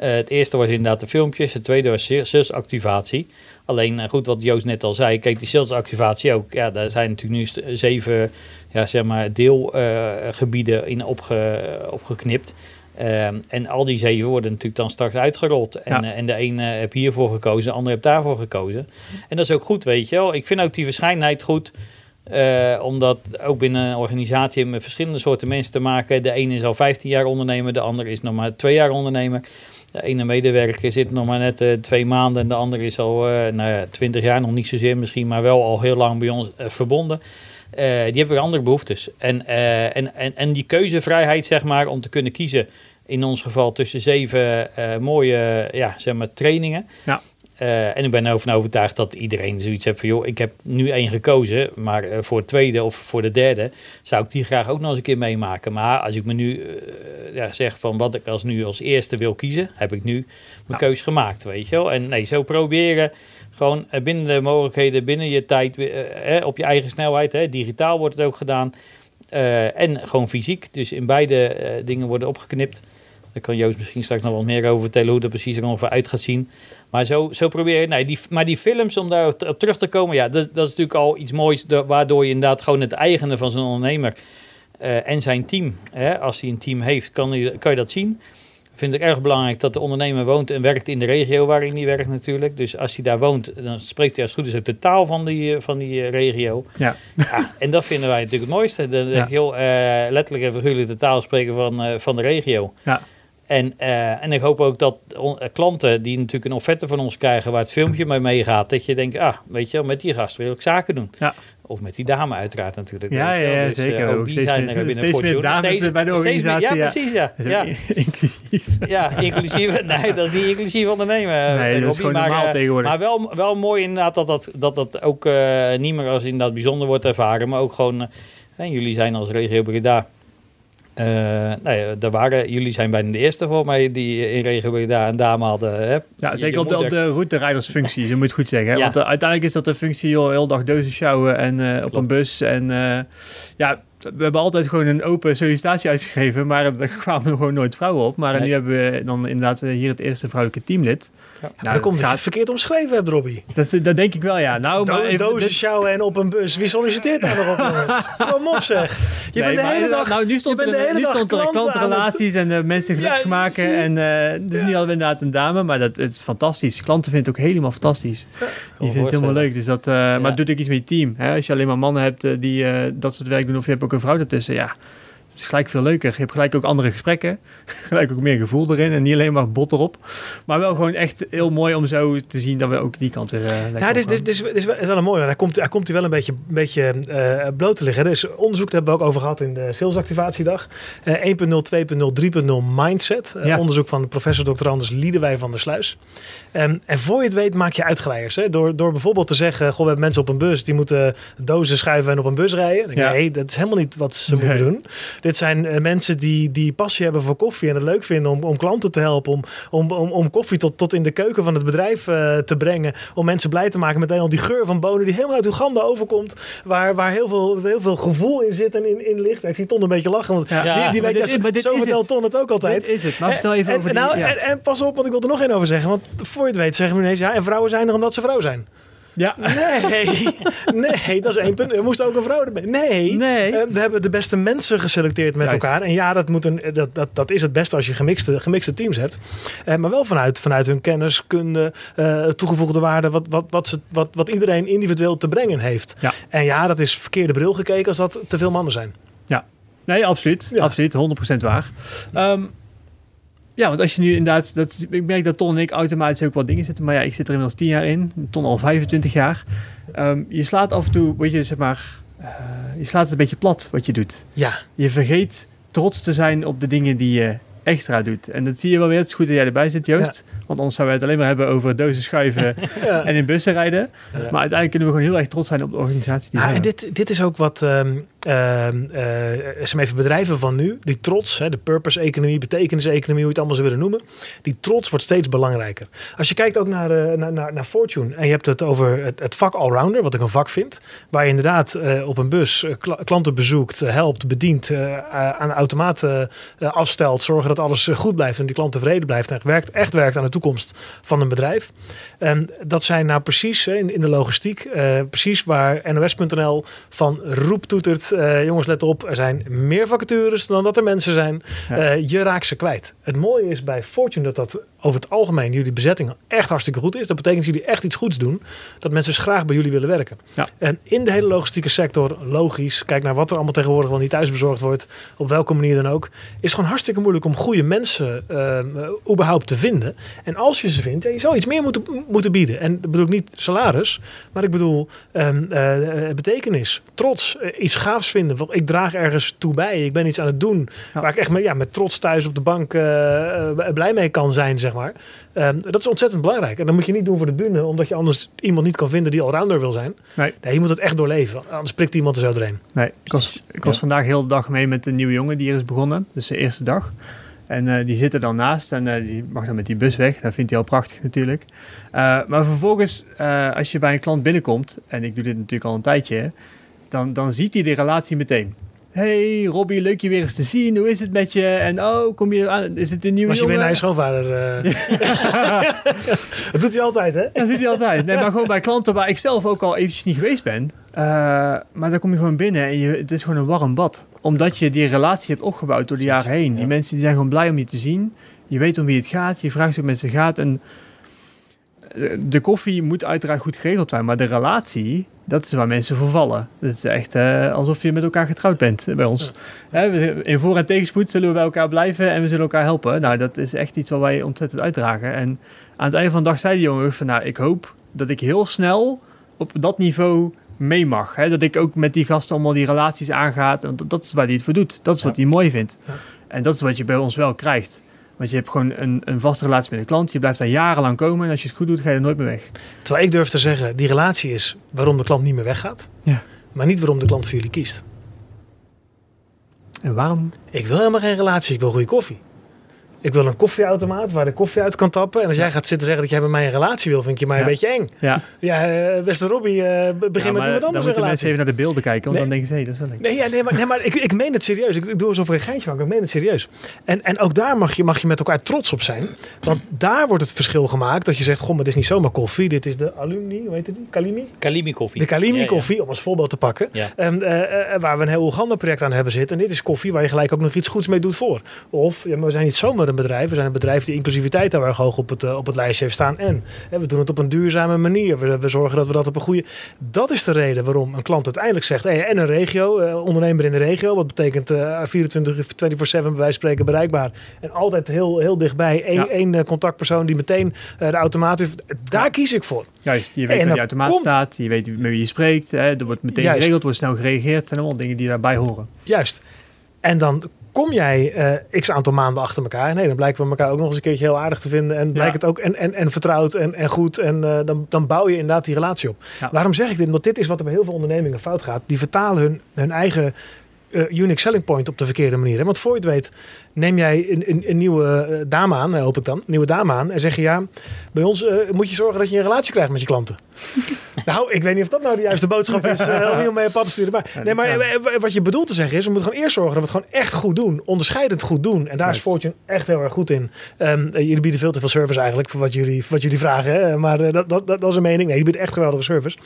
Uh, het eerste was inderdaad de filmpjes. Het tweede was salesactivatie. Alleen goed, wat Joost net al zei. Kijk, die salesactivatie ook. Ja, daar zijn natuurlijk nu zeven ja, zeg maar deelgebieden in opge, opgeknipt. Ehm, en al die zeven worden natuurlijk dan straks uitgerold. En, eh, en de een heb hiervoor gekozen, de ander heb daarvoor gekozen. En dat is ook goed, weet je wel. Ik vind ook die verschijnheid goed. Uh, omdat ook binnen een organisatie met verschillende soorten mensen te maken. De ene is al 15 jaar ondernemer, de ander is nog maar twee jaar ondernemer. De ene medewerker zit nog maar net uh, twee maanden en de andere is al uh, nou ja, 20 jaar, nog niet zozeer misschien, maar wel al heel lang bij ons verbonden. Uh, die hebben weer andere behoeftes. En, en, en, en die keuzevrijheid, zeg maar, om te kunnen kiezen, in ons geval tussen zeven mooie ja, zeg maar, trainingen. Ja. En ik ben ervan overtuigd dat iedereen zoiets heeft van, joh, ik heb nu één gekozen, maar voor het tweede of voor de derde zou ik die graag ook nog eens een keer meemaken. Maar als ik me nu ja, zeg van wat ik als nu als eerste wil kiezen, heb ik nu mijn keus gemaakt, weet je wel. En nee, zo proberen gewoon eh, binnen de mogelijkheden, binnen je tijd, eh, op je eigen snelheid. Hè, digitaal wordt het ook gedaan. En gewoon fysiek. Dus in beide dingen worden opgeknipt. Daar kan Joost misschien straks nog wat meer over vertellen hoe dat precies er ongeveer uit gaat zien. Maar zo, zo probeer je. Nee, die, maar die films, om daar op terug te komen, ja, dat, dat is natuurlijk al iets moois. De, waardoor je inderdaad gewoon het eigene van zo'n ondernemer uh, en zijn team, hè, als hij een team heeft, kan, kan je dat zien vind ik erg belangrijk dat de ondernemer woont en werkt in de regio waarin hij werkt natuurlijk. Dus als hij daar woont, dan spreekt hij als goed is ook de taal van die, van die eh, regio. Ja. ja. En dat vinden wij natuurlijk het mooiste. Dan ja. je, joh, uh, letterlijk en figuurlijk de taal spreken van, uh, van de regio. Ja. En, uh, en ik hoop ook dat klanten die natuurlijk een offerte van ons krijgen waar het filmpje mee meegaat, dat je denkt, ah, weet je, met die gast wil ik zaken doen. Ja. Of met die dame uiteraard natuurlijk. Ja, ja, ja dus, zeker. Uh, ook die steeds zijn er binnen steeds meer dames steeds, bij de organisatie. Meer, ja, precies, ja. ja. inclusief. Ja, inclusief. Nee, dat is niet inclusief ondernemen. Nee, dat is gewoon maar, normaal tegenwoordig. Maar wel, wel mooi inderdaad dat dat, dat, dat ook uh, niet meer als inderdaad bijzonder wordt ervaren. Maar ook gewoon, uh, jullie zijn als regio Breda uh, nou ja, er waren, jullie zijn bijna de eerste voor mij die in regio daar een dame hadden. Hè? Ja, zeker op de, op de routerijdersfunctie, je moet goed zeggen. Hè? Want uh, uiteindelijk is dat een functie, joh, heel dag deuzen sjouwen en uh, op een bus. En ja, we hebben altijd gewoon een open sollicitatie uitgegeven, maar er kwamen er gewoon nooit vrouwen op. Maar nu hebben we dan inderdaad hier het eerste vrouwelijke teamlid. Ja. Nou, komt het gaat... verkeerd omschreven hebt, Robbie. Dat, dat denk ik wel, ja. Nou, Do maar even, dozen sjouwen en op een bus. Wie solliciteert daar nog op, jongens? Kom op, zeg. Je nee, bent de hele dag... Nou, nu stond er, nu stond er klantrelaties en uh, mensen gelukkig ja, maken. En, uh, dus nu hadden we inderdaad een dame, maar dat het is fantastisch. Klanten vinden het ook helemaal fantastisch. Die vinden het helemaal leuk. Dus dat, uh, Maar het doet ook iets met je team. Hè? Als je alleen maar mannen hebt die dat soort werk doen, of je hebt ook vrouw ertussen, ja Het is gelijk veel leuker. Je hebt gelijk ook andere gesprekken. gelijk ook meer gevoel erin. En niet alleen maar bot erop. Maar wel gewoon echt heel mooi om zo te zien dat we ook die kant weer uh, lekker Ja, dit is, dit, is, dit is wel een mooie. Hij komt, hij komt hier wel een beetje, een beetje uh, bloot te liggen. Is onderzoek, daar hebben we ook over gehad in de salesactivatiedag. Uh, 1.0, 2.0, 3.0 mindset. Ja. Onderzoek van professor Dr. Anders Liedewij van der Sluis. Um, en voor je het weet maak je uitgeleiders. Hè? Door, door bijvoorbeeld te zeggen, goh, we hebben mensen op een bus, die moeten dozen schuiven en op een bus rijden. Ja. Nee, dat is helemaal niet wat ze nee. moeten doen. Dit zijn uh, mensen die, die passie hebben voor koffie en het leuk vinden om, om klanten te helpen. Om, om, om, om koffie tot, tot in de keuken van het bedrijf uh, te brengen. Om mensen blij te maken met al die geur van bonen die helemaal uit Uganda overkomt. Waar, waar heel, veel, heel veel gevoel in zit en in, in ligt. Ik zie Ton een beetje lachen, want ja. die, die weet ja, zo, zo vertelt Ton het ook altijd. Dit is het. Maar vertel even en, over en, die... Nou, en, en, pas op, want ik wil er nog één over zeggen. Want voor je het weet zeggen we ineens, ja, en vrouwen zijn er omdat ze vrouw zijn. Ja. Nee, nee, dat is één punt. Er moest ook een vrouw erbij. Nee, nee. Uh, we hebben de beste mensen geselecteerd met Juist. elkaar. En ja, dat, moet een, dat, dat, dat is het beste als je gemixte, gemixte teams hebt. Uh, maar wel vanuit, vanuit hun kennis, kunde, uh, toegevoegde waarde, wat, wat, wat, ze, wat, wat iedereen individueel te brengen heeft. Ja. En ja, dat is verkeerde bril gekeken als dat te veel mannen zijn. Ja, nee, absoluut. Ja. Absoluut, 100% waar. Um, ja, want als je nu inderdaad, dat, ik merk dat Ton en ik automatisch ook wat dingen zitten, maar ja, ik zit er inmiddels 10 jaar in, Ton al 25 jaar. Um, je slaat af en toe, weet je, zeg maar, uh, je slaat het een beetje plat wat je doet. Ja. Je vergeet trots te zijn op de dingen die je extra doet. En dat zie je wel weer. Het is goed dat jij erbij zit, Joost. Ja. Want anders zouden we het alleen maar hebben over dozen schuiven ja. en in bussen rijden. Ja. Maar uiteindelijk kunnen we gewoon heel erg trots zijn op de organisatie die ah, we en hebben. dit, dit is ook wat um, uh, uh, even bedrijven van nu, die trots, hè, de purpose-economie, betekenis-economie, hoe je het allemaal zou willen noemen, die trots wordt steeds belangrijker. Als je kijkt ook naar, uh, naar, naar, naar, Fortune en je hebt het over het, het vak allrounder, wat ik een vak vind, waar je inderdaad uh, op een bus kl klanten bezoekt, helpt, bedient, aan automaten afstelt, zorgen dat alles goed blijft en die klant tevreden blijft en werkt, echt werkt aan de toekomst van een bedrijf. En dat zijn nou precies in, in de logistiek, precies waar NOS.nl van roep toetert uh, jongens, let op, er zijn meer vacatures dan dat er mensen zijn. Ja. Uh, je raakt ze kwijt. Het mooie is bij Fortune dat dat over het algemeen jullie bezetting echt hartstikke goed is. Dat betekent dat jullie echt iets goeds doen. Dat mensen dus graag bij jullie willen werken. Ja. En in de hele logistieke sector, logisch, kijk naar wat er allemaal tegenwoordig wel niet thuis bezorgd wordt, op welke manier dan ook, is het gewoon hartstikke moeilijk om goede mensen uh, überhaupt te vinden. En als je ze vindt, ja, je zou iets meer moeten, moeten bieden. En dat bedoel ik niet salaris, maar ik bedoel um, betekenis, trots, iets gaafs vinden. Ik draag ergens toe bij. Ik ben iets aan het doen ja. waar ik echt met, ja, met trots thuis op de bank blij mee kan zijn, zeg maar. Um, dat is ontzettend belangrijk. En dat moet je niet doen voor de bühne, omdat je anders iemand niet kan vinden die allrounder wil zijn. Nee. nee je moet het echt doorleven, anders prikt iemand er zo doorheen. Nee, ik was, ik was ja. vandaag heel de dag mee met een nieuwe jongen die hier is begonnen. Dus de eerste dag. En uh, die zit er dan naast en uh, die mag dan met die bus weg. Dat vindt hij al prachtig natuurlijk. Uh, maar vervolgens, als je bij een klant binnenkomt, en ik doe dit natuurlijk al een tijdje, dan, dan ziet hij de relatie meteen. Hey Robbie, leuk je weer eens te zien. Hoe is het met je? En oh, kom je aan? Is het een nieuwe Was je jongen? weer naar je schoonvader? Uh... dat doet hij altijd, hè? Dat doet hij altijd. Nee, maar gewoon bij klanten waar ik zelf ook al eventjes niet geweest ben. Uh, maar dan kom je gewoon binnen en je, het is gewoon een warm bad. Omdat je die relatie hebt opgebouwd door de jaren heen. Ja. Die mensen die zijn gewoon blij om je te zien. Je weet om wie het gaat. Je vraagt hoe het met ze gaat. En de koffie moet uiteraard goed geregeld zijn. Maar de relatie, dat is waar mensen voor vallen. Het is echt uh, alsof je met elkaar getrouwd bent bij ons. Ja. In voor- en tegenspoed zullen we bij elkaar blijven en we zullen elkaar helpen. Nou, dat is echt iets wat wij ontzettend uitdragen. En aan het einde van de dag zei die jongen van... nou, ik hoop dat ik heel snel op dat niveau mee mag. Hè? Dat ik ook met die gasten allemaal die relaties aangaat. Want dat is waar hij het voor doet. Dat is wat hij mooi vindt. Ja. En dat is wat je bij ons wel krijgt. Want je hebt gewoon een, een vaste relatie met een klant. Je blijft daar jarenlang komen. En als je het goed doet, ga je er nooit meer weg. Terwijl ik durf te zeggen, die relatie is waarom de klant niet meer weggaat. Ja. Maar niet waarom de klant voor jullie kiest. En waarom? Ik wil helemaal geen relatie, ik wil goede koffie. Ik wil een koffieautomaat waar de koffie uit kan tappen. En als jij gaat zitten zeggen dat jij met mij een relatie wil, vind je mij Ja. een beetje eng. Ja, Ja, uh, beste Robbie, uh, begin Ja, met iemand dan anders een moeten mensen relatie. even naar de beelden kijken. Want Nee. dan denken ze, hé, dat is wel leuk. Nee, ja, nee, maar, nee, maar ik, ik meen het serieus. Ik, ik doe alsof er een geintje van, maar ik meen het serieus. En, en ook daar mag je, mag je met elkaar trots op zijn. Want daar wordt het verschil gemaakt. Dat je zegt, goh, maar dit is niet zomaar koffie. Dit is de alumni, hoe heet het die? Kalimi? Kalimi koffie. De Kalimi Ja, ja. koffie, om als voorbeeld te pakken. Ja. Um, uh, uh, waar we een heel Oeganda project aan hebben zitten. En dit is koffie waar je gelijk ook nog iets goeds mee doet voor. Of, ja, maar we zijn niet zomaar We zijn een bedrijf die inclusiviteit heel erg hoog op het, op het lijstje heeft staan. En hè, we doen het op een duurzame manier. We, we, zorgen dat we dat op een goede... Dat is de reden waarom een klant uiteindelijk zegt... Hey, en een regio, ondernemer in de regio. Wat betekent 24, 24-7 bij wijze van spreken bereikbaar. En altijd heel, heel dichtbij. Eén, één contactpersoon die meteen de automaat heeft. Daar kies ik voor. Juist, je weet waar die automaat staat. Je weet met wie je spreekt. Hè, er wordt meteen Juist. geregeld, wordt snel gereageerd. en allemaal dingen die daarbij horen. Juist. En dan kom jij uh, x aantal maanden achter elkaar. Nee, dan blijken we elkaar ook nog eens een keertje heel aardig te vinden. En blijkt het ook en, en, en vertrouwd en, en goed. En uh, dan, dan bouw je inderdaad die relatie op. Waarom zeg ik dit? Want dit is wat er bij heel veel ondernemingen fout gaat. Die vertalen hun, hun eigen uh, unique selling point op de verkeerde manier. Hè? Want voor je het weet, neem jij een, een, een nieuwe uh, dame aan, hoop ik dan, nieuwe dame aan, en zeg je ja, bij ons uh, moet je zorgen dat je een relatie krijgt met je klanten. nou, ik weet niet of dat nou de juiste boodschap is om niet om mee op pad te sturen. Maar, nee, maar wat je bedoelt te zeggen is, we moeten gewoon eerst zorgen dat we het gewoon echt goed doen, onderscheidend goed doen. En daar is Fortune echt heel erg goed in. Um, jullie bieden veel te veel service eigenlijk voor wat jullie, voor wat jullie vragen, hè? maar dat, dat, dat, dat is een mening. Nee, je biedt echt geweldige service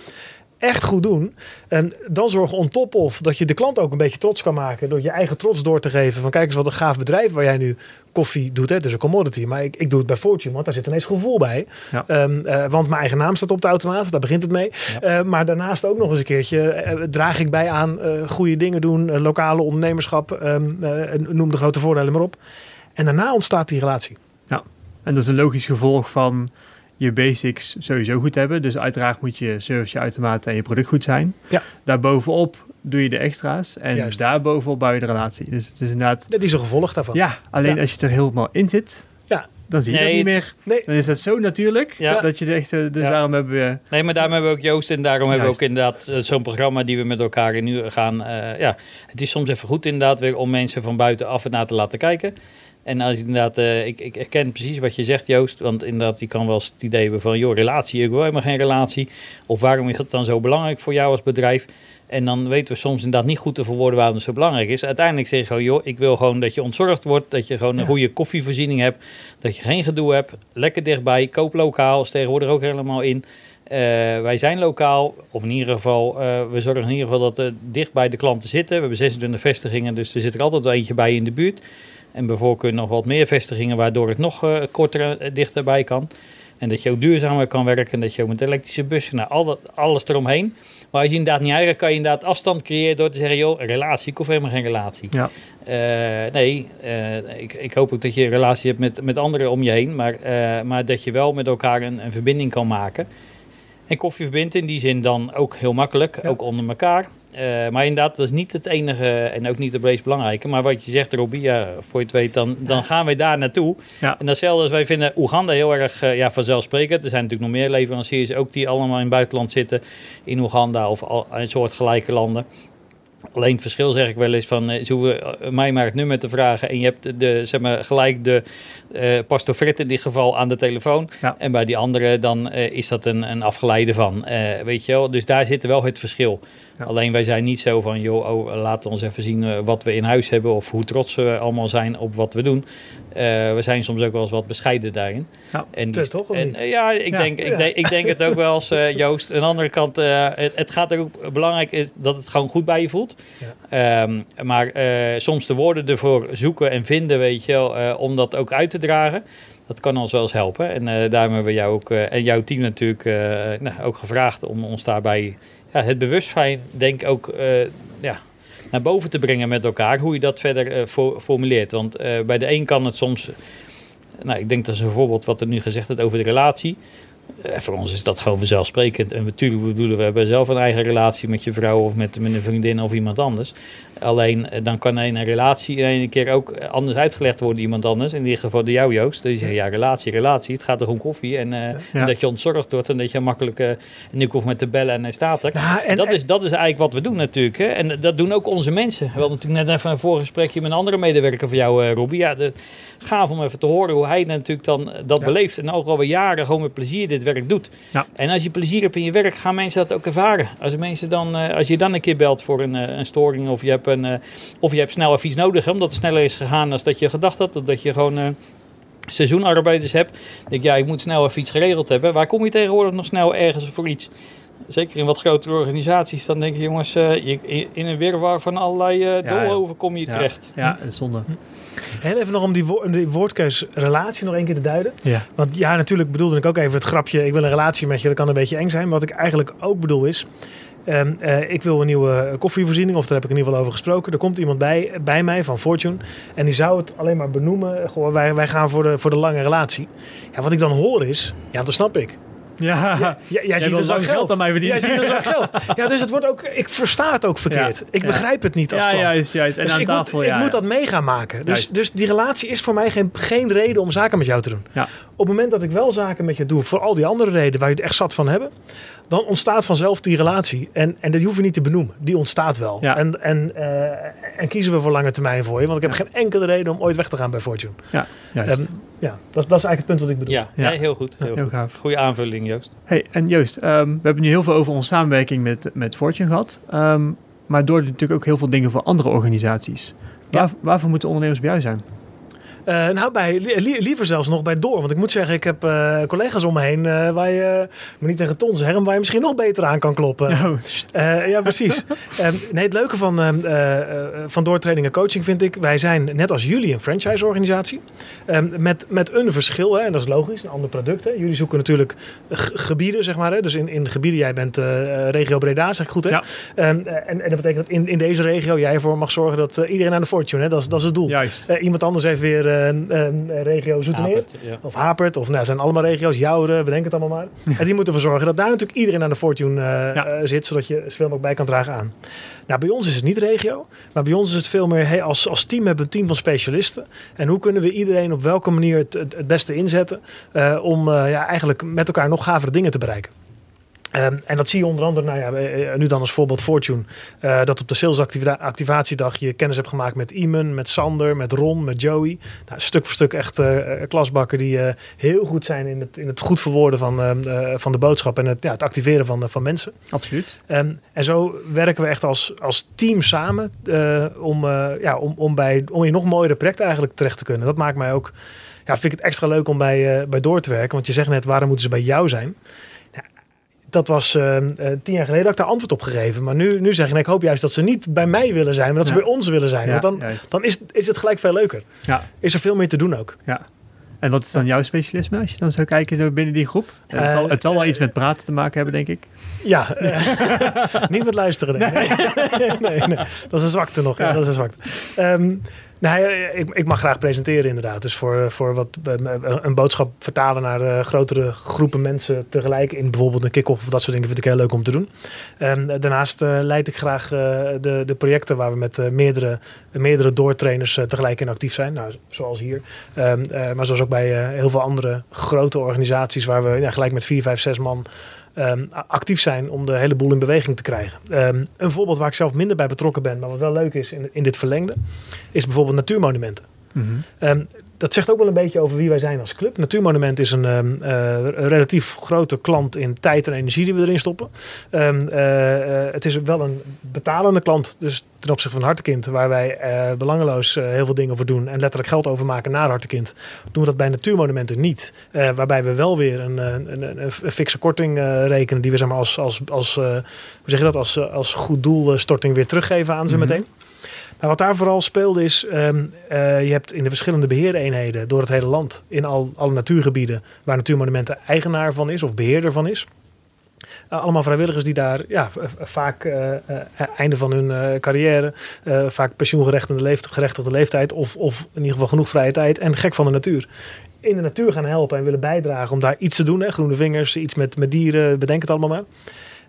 echt goed doen. En dan zorgen on top of dat je de klant ook een beetje trots kan maken. Door je eigen trots door te geven. Van kijk eens wat een gaaf bedrijf waar jij nu koffie doet. Hè? Dus een commodity. Maar ik, ik doe het bij Fortune, want daar zit ineens gevoel bij. Ja. Um, uh, want mijn eigen naam staat op de automaat. Daar begint het mee. Uh, maar daarnaast ook nog eens een keertje. Uh, draag ik bij aan goede dingen doen. lokale ondernemerschap. Um, noem de grote voordelen maar op. En daarna ontstaat die relatie. Ja, en dat is een logisch gevolg van je basics sowieso goed hebben. Dus uiteraard moet je service, je automaten en je product goed zijn. Ja. Daarbovenop doe je de extra's. En Juist. daarbovenop bouw je de relatie. Dus het is inderdaad... Dat is een gevolg daarvan. Ja, alleen als je er helemaal in zit... Ja. Dan zie je nee, dat niet meer. Nee. Dan is het zo natuurlijk ja. dat je het echt... Dus daarom hebben we... Nee, maar daarom hebben we ook Joost en daarom hebben we ook inderdaad eh, zo'n programma die we met elkaar in nu gaan. Uh, ja, het is soms even goed inderdaad weer om mensen van buitenaf het naar te laten kijken. En als inderdaad, uh, ik, ik herken precies wat je zegt, Joost. Want inderdaad, je kan wel eens het idee hebben van, joh, relatie, ik wil helemaal geen relatie. Of waarom is dat dan zo belangrijk voor jou als bedrijf? En dan weten we soms inderdaad niet goed te verwoorden waarom het zo belangrijk is. Uiteindelijk zeg je gewoon, joh, ik wil gewoon dat je ontzorgd wordt. Dat je gewoon een goede koffievoorziening hebt. Dat je geen gedoe hebt. Lekker dichtbij. Koop lokaal. Is tegenwoordig ook helemaal in. Uh, wij zijn lokaal, of in ieder geval, uh, we zorgen in ieder geval dat we dicht bij de klanten zitten. We hebben 26 vestigingen, dus er zit er altijd wel eentje bij in de buurt. En bijvoorbeeld nog wat meer vestigingen, waardoor het nog uh, korter uh, dichterbij kan. En dat je ook duurzamer kan werken, dat je ook met elektrische bussen, nou, al dat, alles eromheen. Maar als je inderdaad niet eigenlijk kan je inderdaad afstand creëren door te zeggen, joh, relatie, ik hoef helemaal geen relatie. Ja. Uh, nee, ik, ik hoop ook dat je een relatie hebt met, met anderen om je heen, maar, maar dat je wel met elkaar een, een verbinding kan maken. En koffie verbindt in die zin dan ook heel makkelijk, ook onder elkaar. Uh, maar inderdaad, dat is niet het enige en ook niet het meest belangrijke. Maar wat je zegt, Robbie, ja, voor je het weet, dan, dan gaan wij daar naartoe. Ja. En datzelfde als wij vinden Oeganda heel erg uh, ja, vanzelfsprekend. Er zijn natuurlijk nog meer leveranciers ook die allemaal in het buitenland zitten. In Oeganda of al, een soort gelijke landen. Alleen het verschil zeg ik wel eens van, uh, ze hoeven mij maar het nummer te vragen en je hebt de, zeg maar, gelijk de uh, Pastor in dit geval aan de telefoon. En bij die andere dan uh, is dat een, een afgeleide van, weet je wel. Dus daar zit wel het verschil. Alleen wij zijn niet zo van, joh, oh, laten we ons even zien wat we in huis hebben of hoe trots we allemaal zijn op wat we doen. Uh, we zijn soms ook wel eens wat bescheiden daarin. Ja, en dus, toch en, uh, ja, ik, ja. Denk, ja. Ik, denk, ik denk het ook wel eens, Joost. Aan de andere kant, het, het, gaat er ook belangrijk is dat het gewoon goed bij je voelt. Um, maar soms de woorden ervoor zoeken en vinden, weet je wel, om dat ook uit te dragen dat kan ons wel eens helpen. En uh, daarom hebben we jou ook uh, en jouw team natuurlijk uh, nou, ook gevraagd om ons daarbij ja, het bewustzijn, denk ik ook ja, naar boven te brengen met elkaar. Hoe je dat verder formuleert. Want bij de een kan het soms. Nou, ik denk dat is een voorbeeld wat er nu gezegd wordt over de relatie. Voor ons is dat gewoon vanzelfsprekend. En natuurlijk bedoelen we hebben zelf een eigen relatie met je vrouw of met, met een vriendin of iemand anders. Alleen eh, dan kan een relatie in een keer ook anders uitgelegd worden iemand anders. In dit geval de jou Joost. Die zegt ja relatie, relatie. Het gaat toch om koffie. En, uh, en dat je ontzorgd wordt en dat je makkelijk... Uh, en ik hoef met te bellen en hij staat er. Ja, en, dat, is, dat is eigenlijk wat we doen natuurlijk. Hè. En dat doen ook onze mensen. We hadden natuurlijk net even een voorgesprekje met een andere medewerker van jou uh, Robbie. Ja, de, gaaf om even te horen hoe hij natuurlijk dan dat beleeft. En ook alweer jaren gewoon met plezier dit werk doet. Ja. En als je plezier hebt in je werk, gaan mensen dat ook ervaren. Als, mensen dan, als je dan een keer belt voor een, een storing of je hebt een, uh, of je hebt snel even iets nodig, omdat het sneller is gegaan dan dat je gedacht had. Of dat je gewoon uh, seizoenarbeiders hebt. denk ja, ik moet snel even iets geregeld hebben. Waar kom je tegenwoordig nog snel ergens voor iets? Zeker in wat grotere organisaties, dan denk je jongens, uh, je, in een wirwar van allerlei uh, ja, doolhoven kom je ja. terecht. Ja, is zonde. Heel even nog om die, wo die woordkeus relatie nog één keer te duiden. Ja. Want ja, natuurlijk bedoelde ik ook even het grapje, ik wil een relatie met je, dat kan een beetje eng zijn. Wat ik eigenlijk ook bedoel is, Um, uh, ik wil een nieuwe koffievoorziening, of daar heb ik in ieder geval over gesproken. Er komt iemand bij, bij mij van Fortune en die zou het alleen maar benoemen. Goh, wij, wij gaan voor de, voor de lange relatie. Ja, wat ik dan hoor is, ja, dat snap ik. Ja, ja, jij, jij ziet dus ook geld. aan mij verdienen. Jij ziet dus ook geld. Ja, dus het wordt ook, ik versta het ook verkeerd. Ja, ik begrijp het niet als ja, klant. juist, juist. En dus aan ik tafel, moet, ja. Ik moet dat mee gaan maken. Dus, Juist. dus die relatie is voor mij geen, geen reden om zaken met jou te doen. Ja. Op het moment dat ik wel zaken met je doe, voor al die andere redenen waar je er echt zat van hebben, dan ontstaat vanzelf die relatie. En, en die hoef je niet te benoemen. Die ontstaat wel. Ja. En, en, uh, en kiezen we voor lange termijn voor je. Want ik heb Ja. geen enkele reden om ooit weg te gaan bij Fortune. Ja, juist. Um, ja, dat, is- dat is eigenlijk het punt wat ik bedoel. Ja, Ja. Nee, heel goed. Heel, Heel goed. gaaf. Goeie aanvulling, Joost. Hey, en Joost, ehm, we hebben nu heel veel over onze samenwerking met, met Fortune gehad. Ehm, maar door natuurlijk ook heel veel dingen voor andere organisaties. Waar, waarvoor moeten ondernemers bij jou zijn? Uh, nou, bij, li liever zelfs nog bij Door. Want ik moet zeggen, ik heb uh, collega's om me heen uh, waar je, maar niet tegen ton zeggen, waar je misschien nog beter aan kan kloppen. Oh, ja, precies. um, nee, het leuke van, van doortraining en coaching vind ik, wij zijn net als jullie een franchise-organisatie. Um, met, met een verschil, hè, en dat is logisch, een ander product. Hè. Jullie zoeken natuurlijk gebieden, zeg maar. Hè. Dus in, in gebieden, jij bent regio Breda, zeg ik goed hè? Ja. En, en dat betekent dat in, in deze regio jij ervoor mag zorgen dat iedereen aan de fortune, hè, dat, is, dat is het doel. juist. iemand anders heeft weer regio Zoetermeer. Hapert, ja. Of Hapert. Of nou, zijn allemaal regio's. Jouren, bedenk het allemaal maar. En die moeten ervoor zorgen dat daar natuurlijk iedereen aan de Fortune Ja. uh, zit. Zodat je zoveel mogelijk bij kan dragen aan. Nou, bij ons is het niet regio. Maar bij ons is het veel meer, hey, als, als team hebben we een team van specialisten. En hoe kunnen we iedereen op welke manier het, het, het beste inzetten. om ja, eigenlijk met elkaar nog gavere dingen te bereiken. Um, en dat zie je onder andere, nou ja, nu dan als voorbeeld Fortune. Uh, dat op de salesactivatiedag je kennis hebt gemaakt met Iman, met Sander, met Ron, met Joey. Nou, stuk voor stuk echt uh, klasbakken die uh, heel goed zijn in het, in het goed verwoorden van, van de boodschap en het, ja, het activeren van, van mensen. Absoluut. Um, en zo werken we echt als, als team samen om, ja, om, om, bij, om in nog mooiere projecten eigenlijk terecht te kunnen. Dat maakt mij ook, ja, vind ik het extra leuk om bij, bij door te werken. Want je zegt net, waarom moeten ze bij jou zijn? Dat was uh, uh, tien jaar geleden dat ik daar antwoord op gegeven. Maar nu, nu zeg ik, ik hoop juist dat ze niet bij mij willen zijn, maar dat ze bij ons willen zijn. Ja, Want dan, juist. dan is, is het gelijk veel leuker. Ja, Is er veel meer te doen ook. ja. En wat is dan jouw specialisme als je dan zou kijken zo binnen die groep? Eh, het, zal, Eh, het zal wel iets met praten te maken hebben, denk ik. Ja, eh, niet met luisteren. Nee. Nee, nee, nee. Dat is een zwakte nog. Ja. Dat is een zwakte. Ehm, nou, ik, ik mag graag presenteren inderdaad. Dus voor, voor wat, eh, een boodschap vertalen naar grotere groepen mensen tegelijk. In bijvoorbeeld een kick-off of dat soort dingen vind ik heel leuk om te doen. Um, daarnaast leid ik graag de, de projecten waar we met meerdere, meerdere doortrainers tegelijk in actief zijn. Nou, zoals hier. Um, maar zoals ook bij heel veel andere grote organisaties waar we ja, gelijk met vier, vijf, zes man um, actief zijn om de hele boel in beweging te krijgen. Um, een voorbeeld waar ik zelf minder bij betrokken ben, maar wat wel leuk is in, in dit verlengde, is bijvoorbeeld natuurmonumenten. Mm -hmm. um, dat zegt ook wel een beetje over wie wij zijn als club. Natuurmonument is een, um, uh, een relatief grote klant in tijd en energie die we erin stoppen. Um, uh, uh, het is wel een betalende klant, dus ten opzichte van Hartekind, waar wij belangeloos heel veel dingen voor doen en letterlijk geld overmaken naar Hartekind, doen we dat bij natuurmonumenten niet. Waarbij we wel weer een, een, een, een fikse korting rekenen die we zeg maar, als, als, als, hoe zeg je dat, als, als goed doelstorting weer teruggeven aan ze Mhm. meteen. Wat daar vooral speelde is, um, uh, je hebt in de verschillende beheereenheden door het hele land, in al, alle natuurgebieden waar Natuurmonumenten eigenaar van is of beheerder van is. Uh, allemaal vrijwilligers die daar ja, vaak uh, einde van hun carrière, vaak pensioengerechtigde gerechtigde leeftijd of, of in ieder geval genoeg vrije tijd en gek van de natuur. In de natuur gaan helpen en willen bijdragen om daar iets te doen. Hè, groene vingers, iets met, met dieren, bedenk het allemaal maar.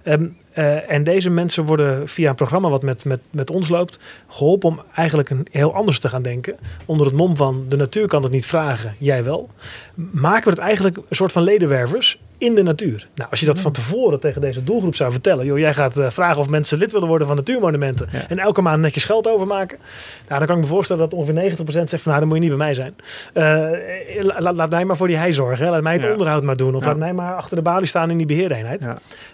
Um, uh, en deze mensen worden via een programma wat met, met, met ons loopt, geholpen om eigenlijk een, heel anders te gaan denken. Onder het mom van de natuur kan het niet vragen, jij wel. Maken we het eigenlijk een soort van ledenwervers in de natuur. Nou, als je dat van tevoren tegen deze doelgroep zou vertellen, joh, jij gaat uh, vragen of mensen lid willen worden van natuurmonumenten Ja. en elke maand netjes geld overmaken. Nou, dan kan ik me voorstellen dat ongeveer 90% zegt van, nou, dan moet je niet bij mij zijn. Uh, laat, laat, mij maar voor die hei zorgen, hè. laat mij het Ja. onderhoud maar doen, of Ja. laat mij maar achter de balie staan in die beheereenheid.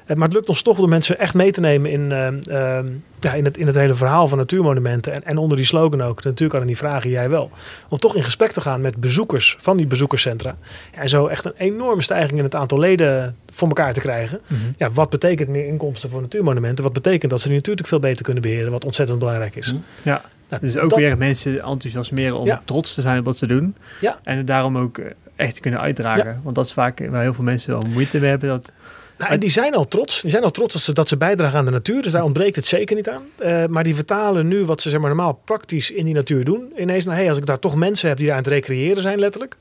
Ja. Uh, maar het lukt ons toch om mensen echt mee te nemen in, uh, uh, ja, in, het, in het hele verhaal van natuurmonumenten en, en onder die slogan ook, natuurlijk aan die vragen jij wel, om toch in gesprek te gaan met bezoekers van die bezoekerscentra. Ja, en zo echt een enorme stijging in het aantal leden voor elkaar te krijgen. Mhm. Ja, wat betekent meer inkomsten voor natuurmonumenten? Wat betekent dat ze die natuurlijk veel beter kunnen beheren, wat ontzettend belangrijk is. Mhm. Ja, Nou, dus ook dat- weer mensen enthousiasmeren om Ja. trots te zijn op wat ze doen. Ja. En het daarom ook eh, echt te kunnen uitdragen. Want dat is vaak waar heel veel mensen wel moeite mee hebben. Dat, Nou, en die zijn al trots. Die zijn al trots dat ze, dat ze bijdragen aan de natuur. Dus daar ontbreekt het zeker niet aan. Eh, maar die vertalen nu wat ze zeg maar, normaal praktisch in die natuur doen. Ineens, nou, hey, als ik daar toch mensen heb die daar aan het recreëren zijn, letterlijk.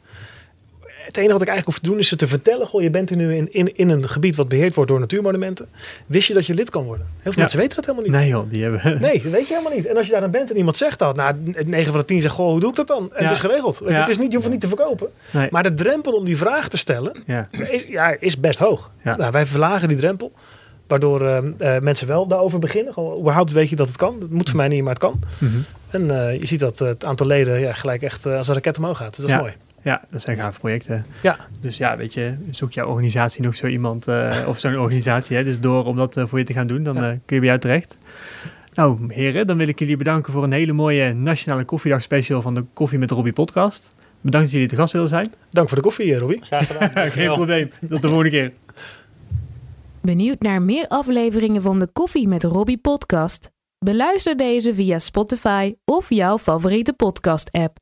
Het enige wat ik eigenlijk hoef te doen is ze te vertellen. Goh, je bent er nu in, in, in een gebied wat beheerd wordt door natuurmonumenten. Wist je dat je lid kan worden? Heel veel Ja. mensen weten dat helemaal niet. nee joh, die hebben... Nee, dat weet je helemaal niet. En als je daar dan bent en iemand zegt dat, nou, 9 van de 10 zegt, goh, hoe doe ik dat dan? En Ja. het is geregeld. Ja. Het is niet, je hoeft het niet te verkopen. Nee. Maar de drempel om die vraag te stellen, Ja. is, ja, is best hoog. Ja. Nou, wij verlagen die drempel. Waardoor eh, eh, mensen wel daarover beginnen. Gewoon, überhaupt weet je dat het kan. Het moet voor mij niet, maar het kan. Mhm. En eh, je ziet dat het aantal leden ja, gelijk echt als een raket omhoog gaat. Dus dat is mooi. Ja, dat zijn gave projecten. Ja. Dus ja, weet je, zoek jouw organisatie nog zo iemand eh, of zo'n organisatie. Hè, dus door om dat eh, voor je te gaan doen, dan Ja. eh, kun je bij jou terecht. Nou, heren, dan wil ik jullie bedanken voor een hele mooie Nationale Koffiedag special van de Koffie met Robbie podcast. Bedankt dat jullie te gast willen zijn. Dank voor de koffie, Robbie. Graag gedaan. Geen probleem. Tot de volgende keer. Benieuwd naar meer afleveringen van de Koffie met Robbie podcast? Beluister deze via Spotify of jouw favoriete podcast app.